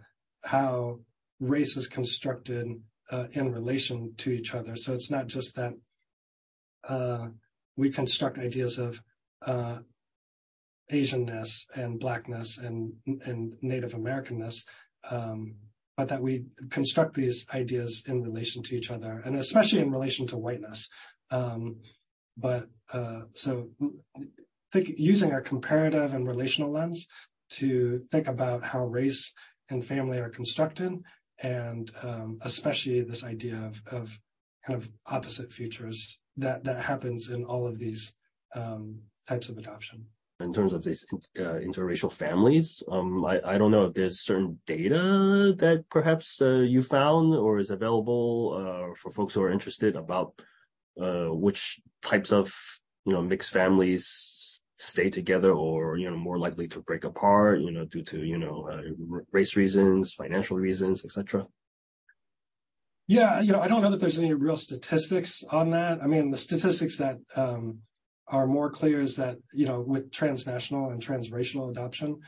how race is constructed uh, in relation to each other. So it's not just that uh, we construct ideas of uh, Asianness and blackness and and Native Americanness, but that we construct these ideas in relation to each other, and especially in relation to whiteness. Um, but uh, so think, using a comparative and relational lens to think about how race and family are constructed, and um, especially this idea of, of, kind of opposite futures that that happens in all of these um, types of adoption in terms of these uh, interracial families. Um, I, I don't know if there's certain data that perhaps uh, you found or is available uh, for folks who are interested about uh, which types of you know mixed families stay together or you know more likely to break apart you know due to you know uh, race reasons, financial reasons, etc. Yeah, you know, I don't know that there's any real statistics on that. I mean, the statistics that um, are more clear is that you know, with transnational and transracial adoption,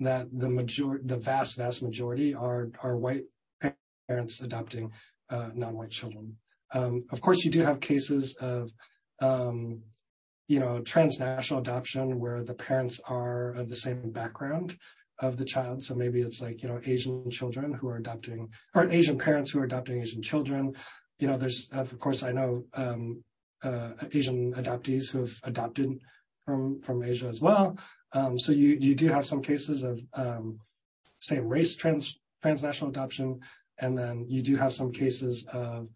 that the major, the vast, vast majority are are white parents adopting uh, non-white children. Um, of course, you do have cases of um, you know transnational adoption where the parents are of the same background of the child. So maybe it's like, you know, Asian children who are adopting, or Asian parents who are adopting Asian children. You know, there's, of course, I know um, uh, Asian adoptees who have adopted from from Asia as well. Um, so you you do have some cases of um, same race trans transnational adoption, and then you do have some cases of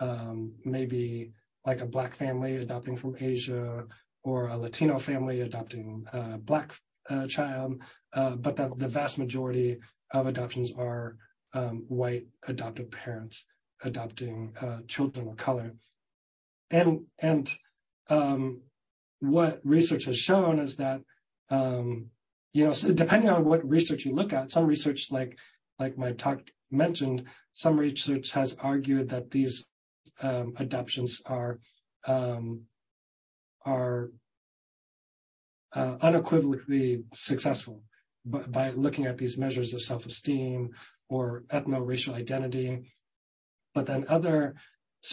um, maybe like a black family adopting from Asia or a Latino family adopting a black uh, child. Uh, but the, the vast majority of adoptions are um, white adoptive parents adopting uh, children of color. And and um, what research has shown is that um, you know depending on what research you look at, some research like like my talk mentioned, some research has argued that these um, adoptions are are uh, unequivocally successful by, by looking at these measures of self-esteem or ethno-racial identity. But then other,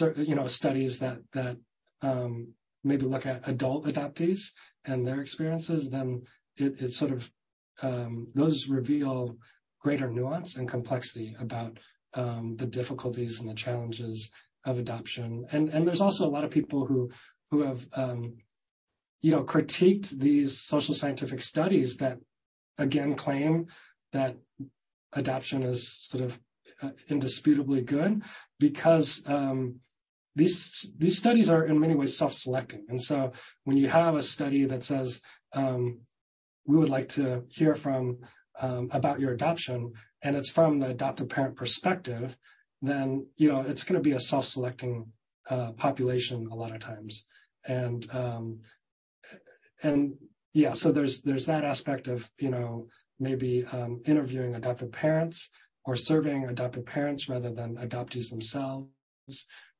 you know, studies that that um, maybe look at adult adoptees and their experiences, then it, it sort of um, those reveal greater nuance and complexity about um, the difficulties and the challenges of adoption. And and there's also a lot of people who who have um, you know critiqued these social scientific studies that again claim that adoption is sort of indisputably good because um, these these studies are in many ways self-selecting. And so when you have a study that says um, we would like to hear from um, about your adoption, and it's from the adoptive parent perspective, then you know it's going to be a self-selecting uh, population a lot of times, and um, and yeah, so there's there's that aspect of you know maybe um, interviewing adoptive parents or surveying adoptive parents rather than adoptees themselves,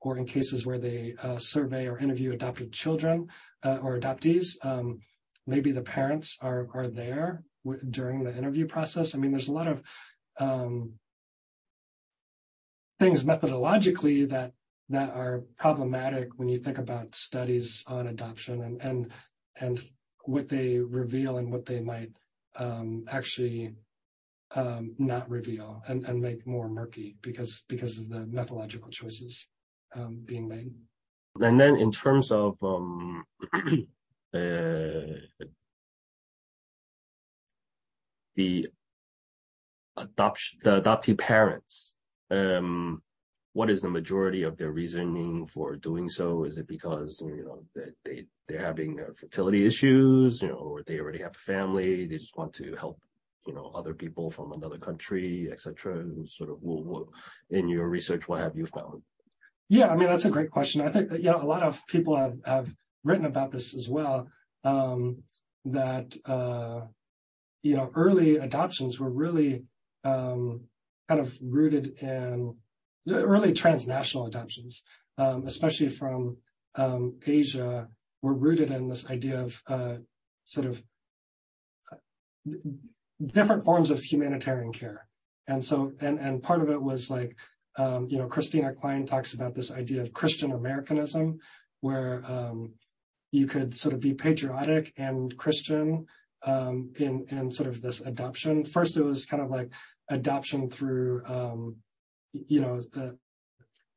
or in cases where they uh, survey or interview adopted children uh, or adoptees, um, maybe the parents are are there w- during the interview process. I mean, there's a lot of um, things methodologically that that are problematic when you think about studies on adoption and and and what they reveal and what they might um, actually um, not reveal and, and make more murky because because of the methodological choices um, being made. And then in terms of um, *clears throat* uh, the adoption, the adoptee parents, um, what is the majority of their reasoning for doing so? Is it because you know that they they're having fertility issues, you know, or they already have a family, they just want to help, you know, other people from another country, et etc. Sort of, what, in your research, what have you found? Yeah, I mean that's a great question. I think you know a lot of people have have written about this as well. Um, that uh, you know early adoptions were really um, kind of rooted in early transnational adoptions, um, especially from um, Asia, were rooted in this idea of uh, sort of different forms of humanitarian care. And so, and, and part of it was like, um, you know, Christina Klein talks about this idea of Christian Americanism, where um, you could sort of be patriotic and Christian um, in in sort of this adoption. First, it was kind of like adoption through um, you know, the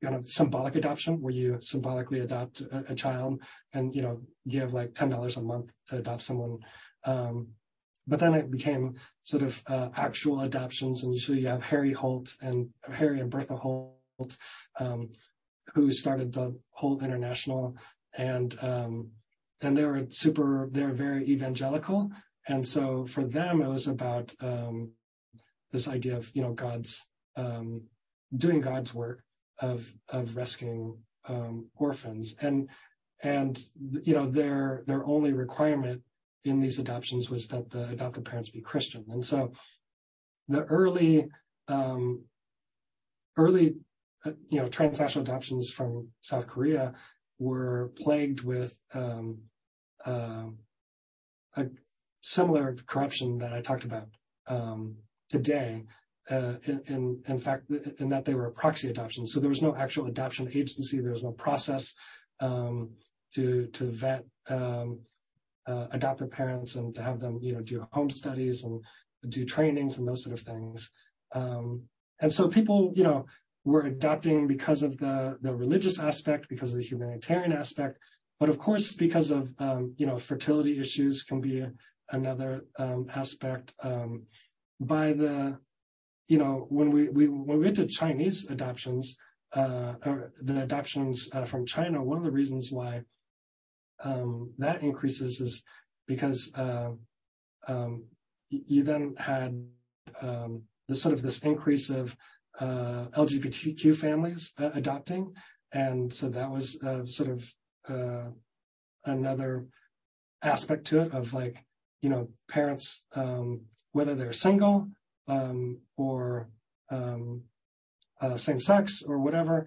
kind of symbolic adoption where you symbolically adopt a, a child and, you know, give like $10 a month to adopt someone. Um, but then it became sort of uh, actual adoptions. And usually you have Harry Holt and Harry and Bertha Holt, um, who started the Holt International. And, um, and they were super, they were very evangelical. And so for them, it was about, um, this idea of, you know, God's, um, doing God's work of of rescuing um, orphans, and and you know their their only requirement in these adoptions was that the adoptive parents be Christian, and so the early um, early you know, transnational adoptions from South Korea were plagued with um, uh, a similar corruption that I talked about um, today. Uh, in, in, in fact, in that they were proxy adoptions. So there was no actual adoption agency. There was no process um, to to vet um, uh, adoptive parents and to have them, you know, do home studies and do trainings and those sort of things. Um, and so people, you know, were adopting because of the the religious aspect, because of the humanitarian aspect, but of course because of um, you know fertility issues can be another um, aspect. Um, by the you know when we, we when we went to Chinese adoptions, uh, the adoptions uh, from China, one of the reasons why um, that increases is because uh, um, you then had um, the sort of this increase of uh, LGBTQ families uh, adopting, and so that was uh, sort of uh, another aspect to it of like you know parents um, whether they're single um, or um, uh, same sex or whatever,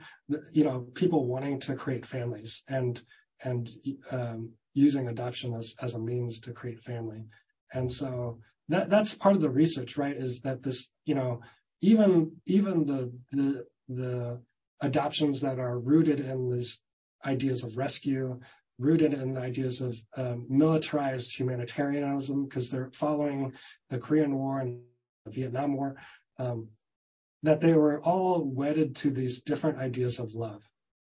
you know, people wanting to create families. And and um, using adoption as as a means to create family, and so that that's part of the research, right? Is that this, you know, even even the the the adoptions that are rooted in these ideas of rescue, rooted in the ideas of um, militarized humanitarianism, because they're following the Korean War and the Vietnam War, um, that they were all wedded to these different ideas of love,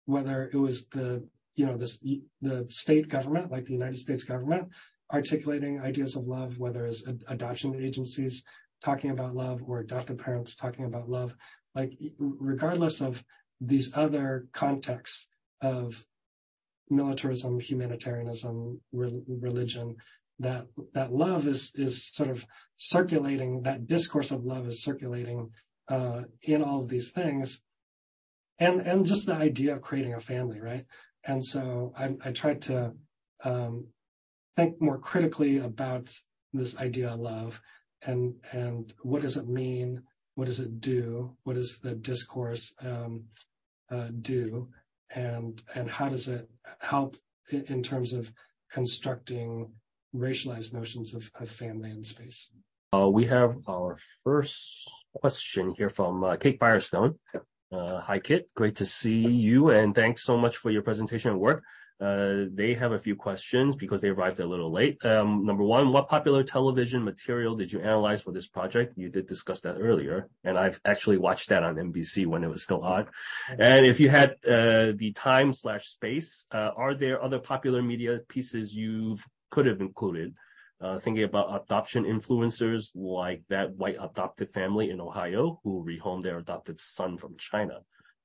whether it was the you know this the state government like the United States government articulating ideas of love, whether it's adoption agencies talking about love or adoptive parents talking about love, like regardless of these other contexts of militarism, humanitarianism, re- religion, that that love is is sort of circulating. That discourse of love is circulating uh, in all of these things, and and just the idea of creating a family, right? And so I, I tried to um, think more critically about this idea of love and and what does it mean? What does it do? What does the discourse um, uh, do? And and how does it help in, in terms of constructing racialized notions of, of family and space? Uh, we have our first question here from uh, Kate Firestone. Uh, hi, Kit. Great to see you, and thanks so much for your presentation and work. Uh, they have a few questions because they arrived a little late. Um, number one, what popular television material did you analyze for this project? You did discuss that earlier, and I've actually watched that on NBC when it was still on. And if you had uh, the time slash space, are there other popular media pieces you could have included? Uh, thinking about adoption influencers like that white adoptive family in Ohio who rehomed their adoptive son from China.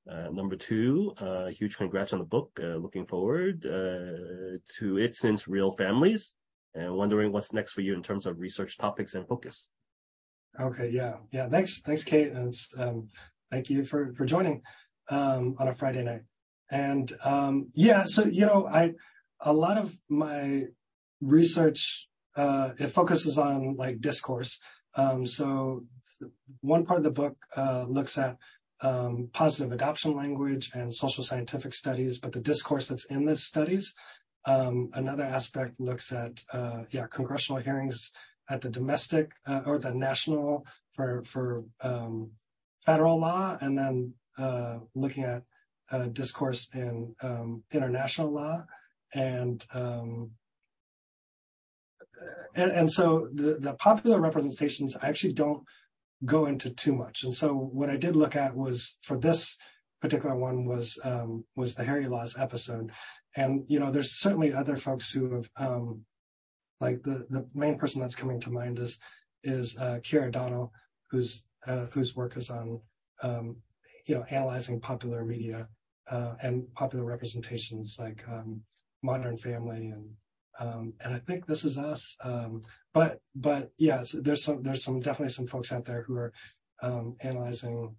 Uh, number two, uh, huge congrats on the book. Looking forward to it since Real Families, and wondering what's next for you in terms of research topics and focus. Okay, yeah, yeah. Thanks, thanks, Kate, and um, thank you for for joining um, on a Friday night. And um, yeah, so you know, I a lot of my research uh, it focuses on like discourse. Um, so one part of the book uh, looks at um, positive adoption language and social scientific studies, but the discourse that's in these studies. Um, another aspect looks at uh, yeah congressional hearings at the domestic uh, or the national for for um, federal law, and then uh, looking at uh, discourse in um, international law, and, um, and and so the the popular representations I actually don't go into too much. And so what I did look at was for this particular one was um, was the Harry's Law episode. And you know, there's certainly other folks who have um, like the the main person that's coming to mind is is uh, Kira Donnell, whose uh, whose work is on um, you know analyzing popular media uh, and popular representations like um, Modern Family and um, and I think this is us. Um, but but yeah, there's some there's some definitely some folks out there who are um, analyzing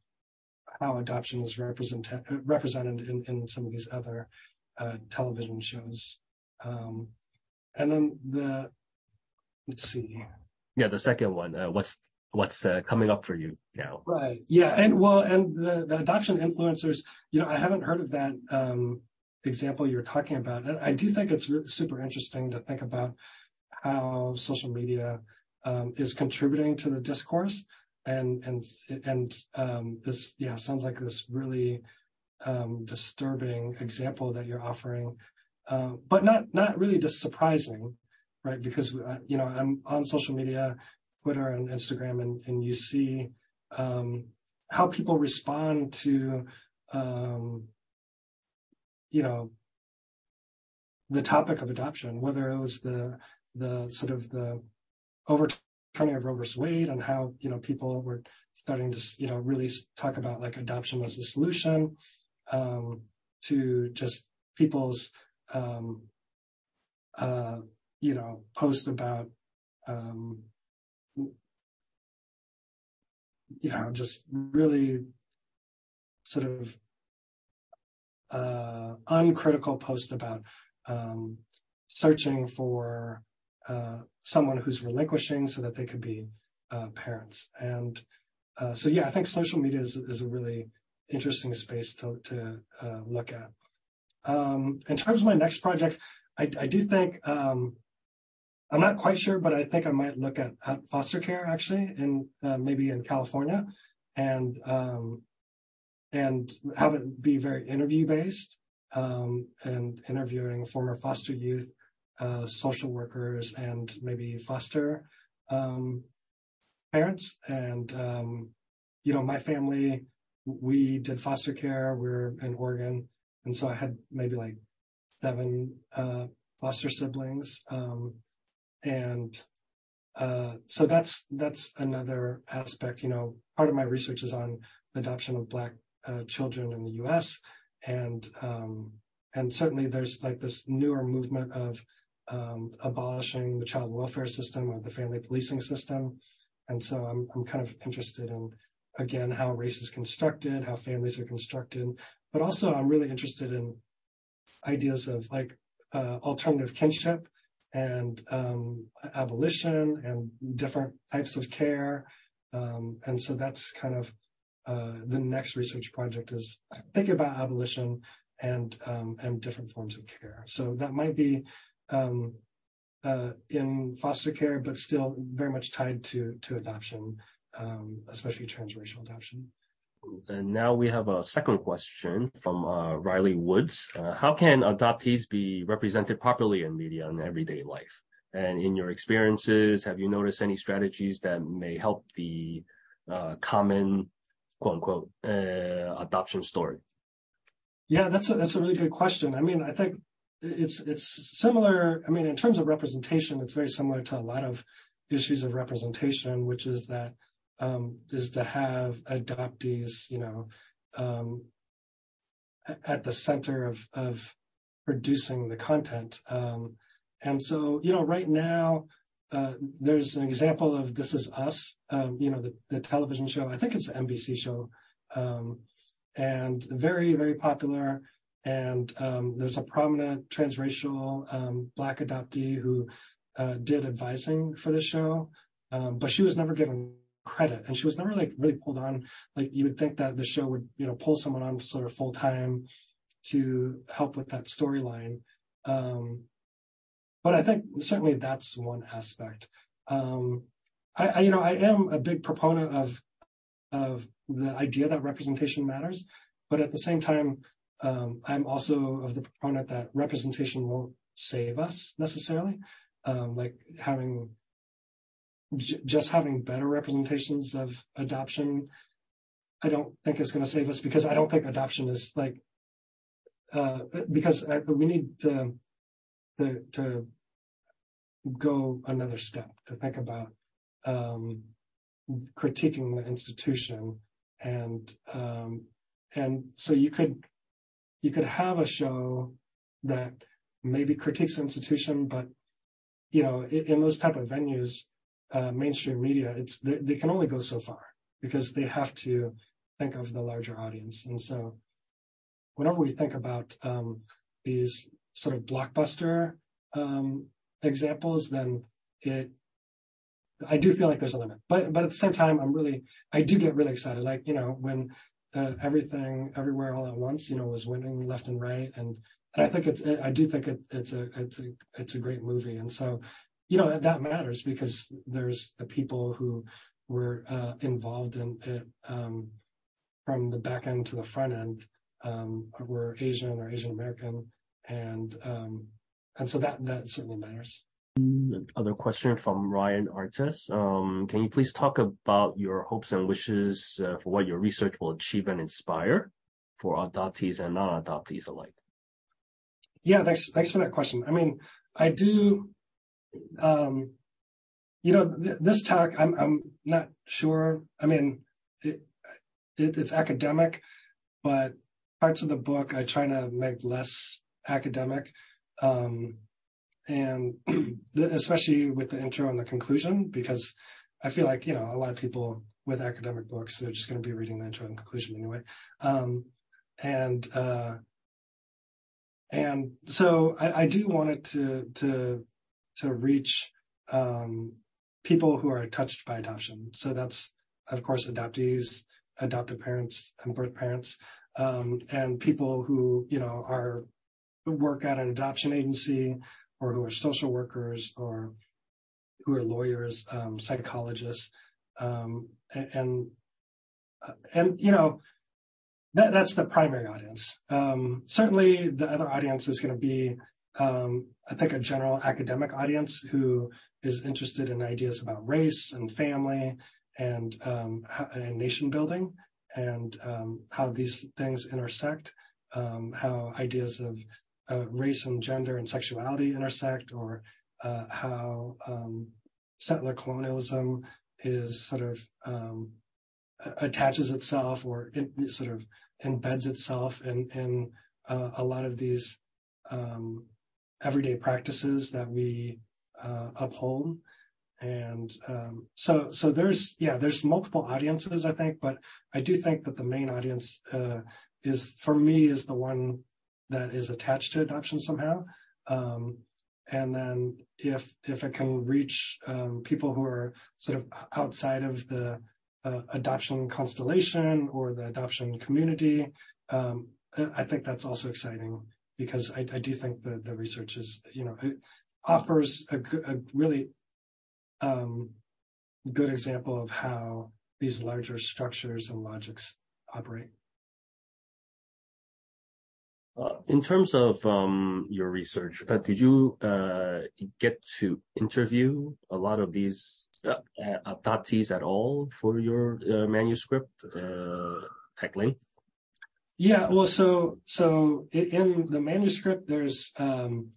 how adoption is represented represented in, in some of these other uh, television shows. Um, and then the let's see. Yeah, the second one. Uh, what's what's uh, coming up for you now. Right. Yeah. And well, and the, the adoption influencers, you know, I haven't heard of that um, example you're talking about. And I do think it's really super interesting to think about how social media um, is contributing to the discourse. And and and um, this, yeah, sounds like this really um, disturbing example that you're offering, uh, but not not really just surprising, right? Because uh, you know I'm on social media Twitter and Instagram, and, and you see um, how people respond to, um, you know, the topic of adoption, whether it was the the sort of the overturning of Roe versus Wade and how you know people were starting to you know really talk about like adoption as a solution, um, to just people's um, uh, you know post about um, you know, just really sort of uh, uncritical post about um, searching for uh, someone who's relinquishing so that they could be uh, parents. And uh, so, yeah, I think social media is, is a really interesting space to, to uh, look at. Um, in terms of my next project, I, I do think um, I'm not quite sure, but I think I might look at, at foster care actually, in uh, maybe in California, and um, and have it be very interview based, um, and interviewing former foster youth, uh, social workers, and maybe foster um, parents. And um, you know, my family, we did foster care. We're in Oregon, and so I had maybe like seven uh, foster siblings. Um, and uh, so that's that's another aspect. You know, part of my research is on adoption of Black children in the U.S. and um, and certainly there's like this newer movement of um, abolishing the child welfare system or the family policing system, and so I'm I'm kind of interested in again how race is constructed, how families are constructed, but also I'm really interested in ideas of like uh, alternative kinship and um, abolition and different types of care. Um, and so that's kind of uh, the next research project is thinking about abolition and um, and different forms of care. So that might be um, uh, in foster care, but still very much tied to to adoption, um, especially transracial adoption. And now we have a second question from uh, Riley Woods. Uh, how can adoptees be represented properly in media and everyday life? And in your experiences, have you noticed any strategies that may help the uh, common, quote unquote, uh, adoption story? Yeah, that's a, that's a really good question. I mean, I think it's it's similar. I mean, in terms of representation, it's very similar to a lot of issues of representation, which is that um, is to have adoptees, you know, um, at the center of, of producing the content. Um, and so, you know, right now, uh, there's an example of This Is Us, um, you know, the, the, television show. I think it's an NBC show, um, and very, very popular. And um, there's a prominent transracial Black adoptee who uh, did advising for the show, but she was never given credit. And she was never like really pulled on. Like you would think that the show would, you know, pull someone on sort of full time to help with that storyline. Um, I think certainly that's one aspect. Um, I, I, you know, I am a big proponent of of the idea that representation matters, but at the same time, um, I'm also of the proponent that representation won't save us necessarily. Um, like having j- just having better representations of adoption, I don't think it's going to save us because I don't think adoption is like, uh, because we need to, to, to go another step to think about um, critiquing the institution and um, and so you could you could have a show that maybe critiques the institution but you know in, in those type of venues uh, mainstream media, it's they, they, can only go so far because they have to think of the larger audience. And so, whenever we think about um, these sort of blockbuster um, examples, then it I do feel like there's a limit, but but at the same time, I'm really I do get really excited. Like you know when uh, everything everywhere all at once, you know, was winning left and right, and and I think it's I do think it, it's a it's a it's a great movie, and so you know that matters because there's the people who were uh, involved in it um, from the back end to the front end um, were Asian or Asian American, and um, and so that that certainly matters. Other question from Ryan Artes. Um, can you please talk about your hopes and wishes uh, for what your research will achieve and inspire for adoptees and non-adoptees alike? Yeah, thanks. Thanks for that question. I mean, I do. Um, you know, th- this talk, I'm I'm not sure. I mean, it, it, it's academic, but parts of the book I try to make less academic. Um, and *clears throat* especially with the intro and the conclusion, because I feel like, you know, a lot of people with academic books, they're just going to be reading the intro and conclusion anyway. Um, and, uh, and so I, I, do want it to, to, to reach, um, people who are touched by adoption. So that's, of course, adoptees, adoptive parents and birth parents, um, and people who, you know, are work at an adoption agency or who are social workers or who are lawyers, um, psychologists, um, and and you know that that's the primary audience. Um, certainly, the other audience is going to be, um, I think, a general academic audience who is interested in ideas about race and family and um, and nation building and um, how these things intersect, how ideas of uh, race and gender and sexuality intersect, or uh, how um, settler colonialism is sort of um, attaches itself or in, sort of embeds itself in, in uh, a lot of these um, everyday practices that we uh, uphold. And um, so, so there's yeah, there's multiple audiences, I think, but I do think that the main audience uh, is for me is the one that is attached to adoption somehow. Um, and then if if it can reach um, people who are sort of outside of the uh, adoption constellation or the adoption community, um, I think that's also exciting because I, I, do think the the research is you know offers a, a really um, good example of how these larger structures and logics operate. Uh, in terms of um, your research, uh, did you uh, get to interview a lot of these adoptees at all for your manuscript at length? Yeah. Well, so so in the manuscript, there's um,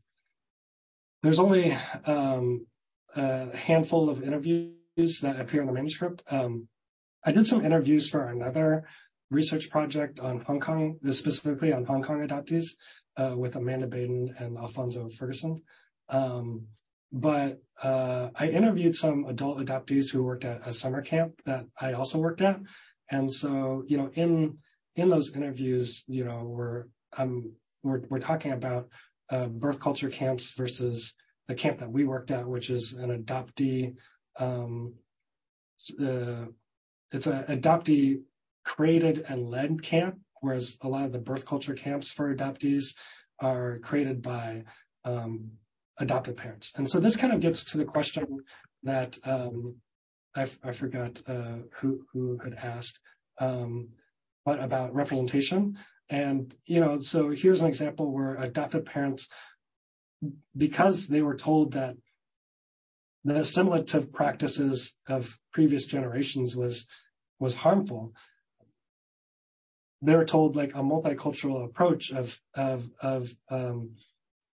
there's only um, a handful of interviews that appear in the manuscript. I did some interviews for another research project on Hong Kong, specifically on Hong Kong adoptees, uh, with Amanda Baden and Alfonso Ferguson. Um, but uh, I interviewed some adult adoptees who worked at a summer camp that I also worked at, and so you know, in in those interviews, you know, we're um, we're we're talking about uh, birth culture camps versus the camp that we worked at, which is an adoptee. Um, uh, it's an adoptee created and led camp, whereas a lot of the birth culture camps for adoptees are created by um, adoptive parents. And so this kind of gets to the question that um, I, I, forgot uh, who who had asked, um, but about representation. And you know, so here's an example where adoptive parents, because they were told that the assimilative practices of previous generations was was harmful, they're told like a multicultural approach of of of um,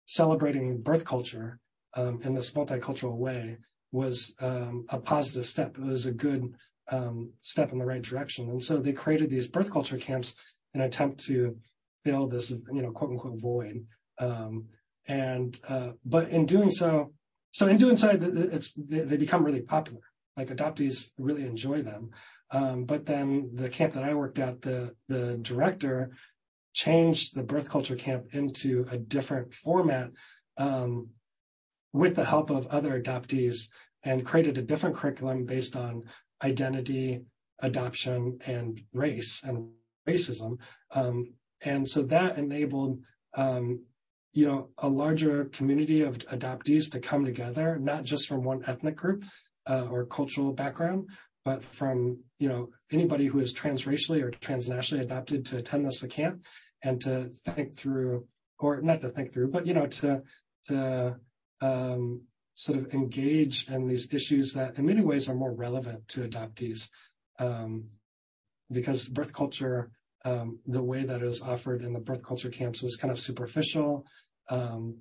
celebrating birth culture um, in this multicultural way was um, a positive step. It was a good um, step in the right direction, and so they created these birth culture camps in an attempt to fill this, you know, quote unquote void. Um, and uh, but in doing so, so in doing so, it's they become really popular. Like adoptees really enjoy them. Um, but then the camp that I worked at, the the director changed the birth culture camp into a different format um, with the help of other adoptees and created a different curriculum based on identity, adoption, and race and racism. Um, and so that enabled, um, you know, a larger community of adoptees to come together, not just from one ethnic group uh, or cultural background, but from, you know, anybody who is transracially or transnationally adopted to attend this camp and to think through, or not to think through, but, you know, to, to, um, sort of engage in these issues that in many ways are more relevant to adoptees. Um, because birth culture, um, the way that it was offered in the birth culture camps was kind of superficial. Um,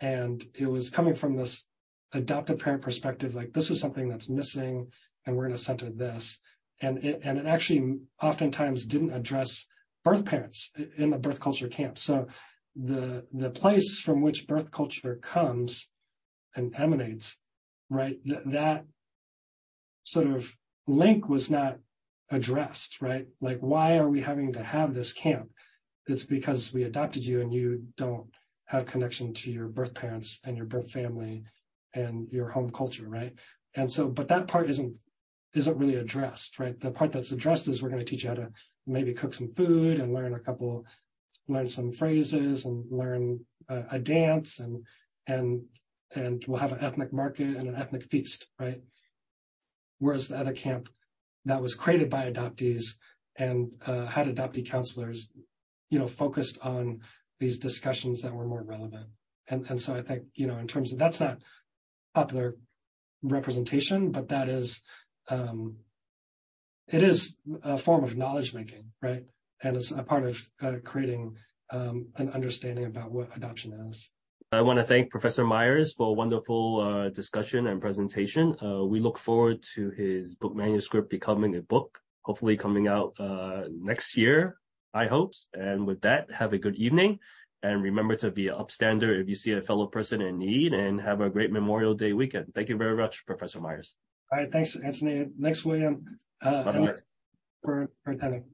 and it was coming from this adoptive parent perspective, like this is something that's missing and we're going to center this. And it, and it actually oftentimes didn't address birth parents in the birth culture camp. So the, the place from which birth culture comes and emanates, right? Th- that sort of link was not addressed, right? Like, why are we having to have this camp? It's because we adopted you and you don't have connection to your birth parents and your birth family and your home culture, right? And so, but that part isn't isn't really addressed, right? The part that's addressed is we're going to teach you how to maybe cook some food and learn a couple, learn some phrases and learn uh, a dance and and and we'll have an ethnic market and an ethnic feast, right? Whereas the other camp that was created by adoptees and uh, had adoptee counselors, you know, focused on these discussions that were more relevant. And and so I think you know in terms of that's not popular representation, but that is um, it is a form of knowledge making, right? And it's a part of uh, creating um, an understanding about what adoption is. I want to thank Professor Myers for a wonderful uh, discussion and presentation. Uh, we look forward to his book manuscript becoming a book, hopefully coming out uh, next year, I hope. And with that, have a good evening. And remember to be an upstander if you see a fellow person in need and have a great Memorial Day weekend. Thank you very much, Professor Myers. All right. Thanks, Anthony. Next, William, uh, for, for attending.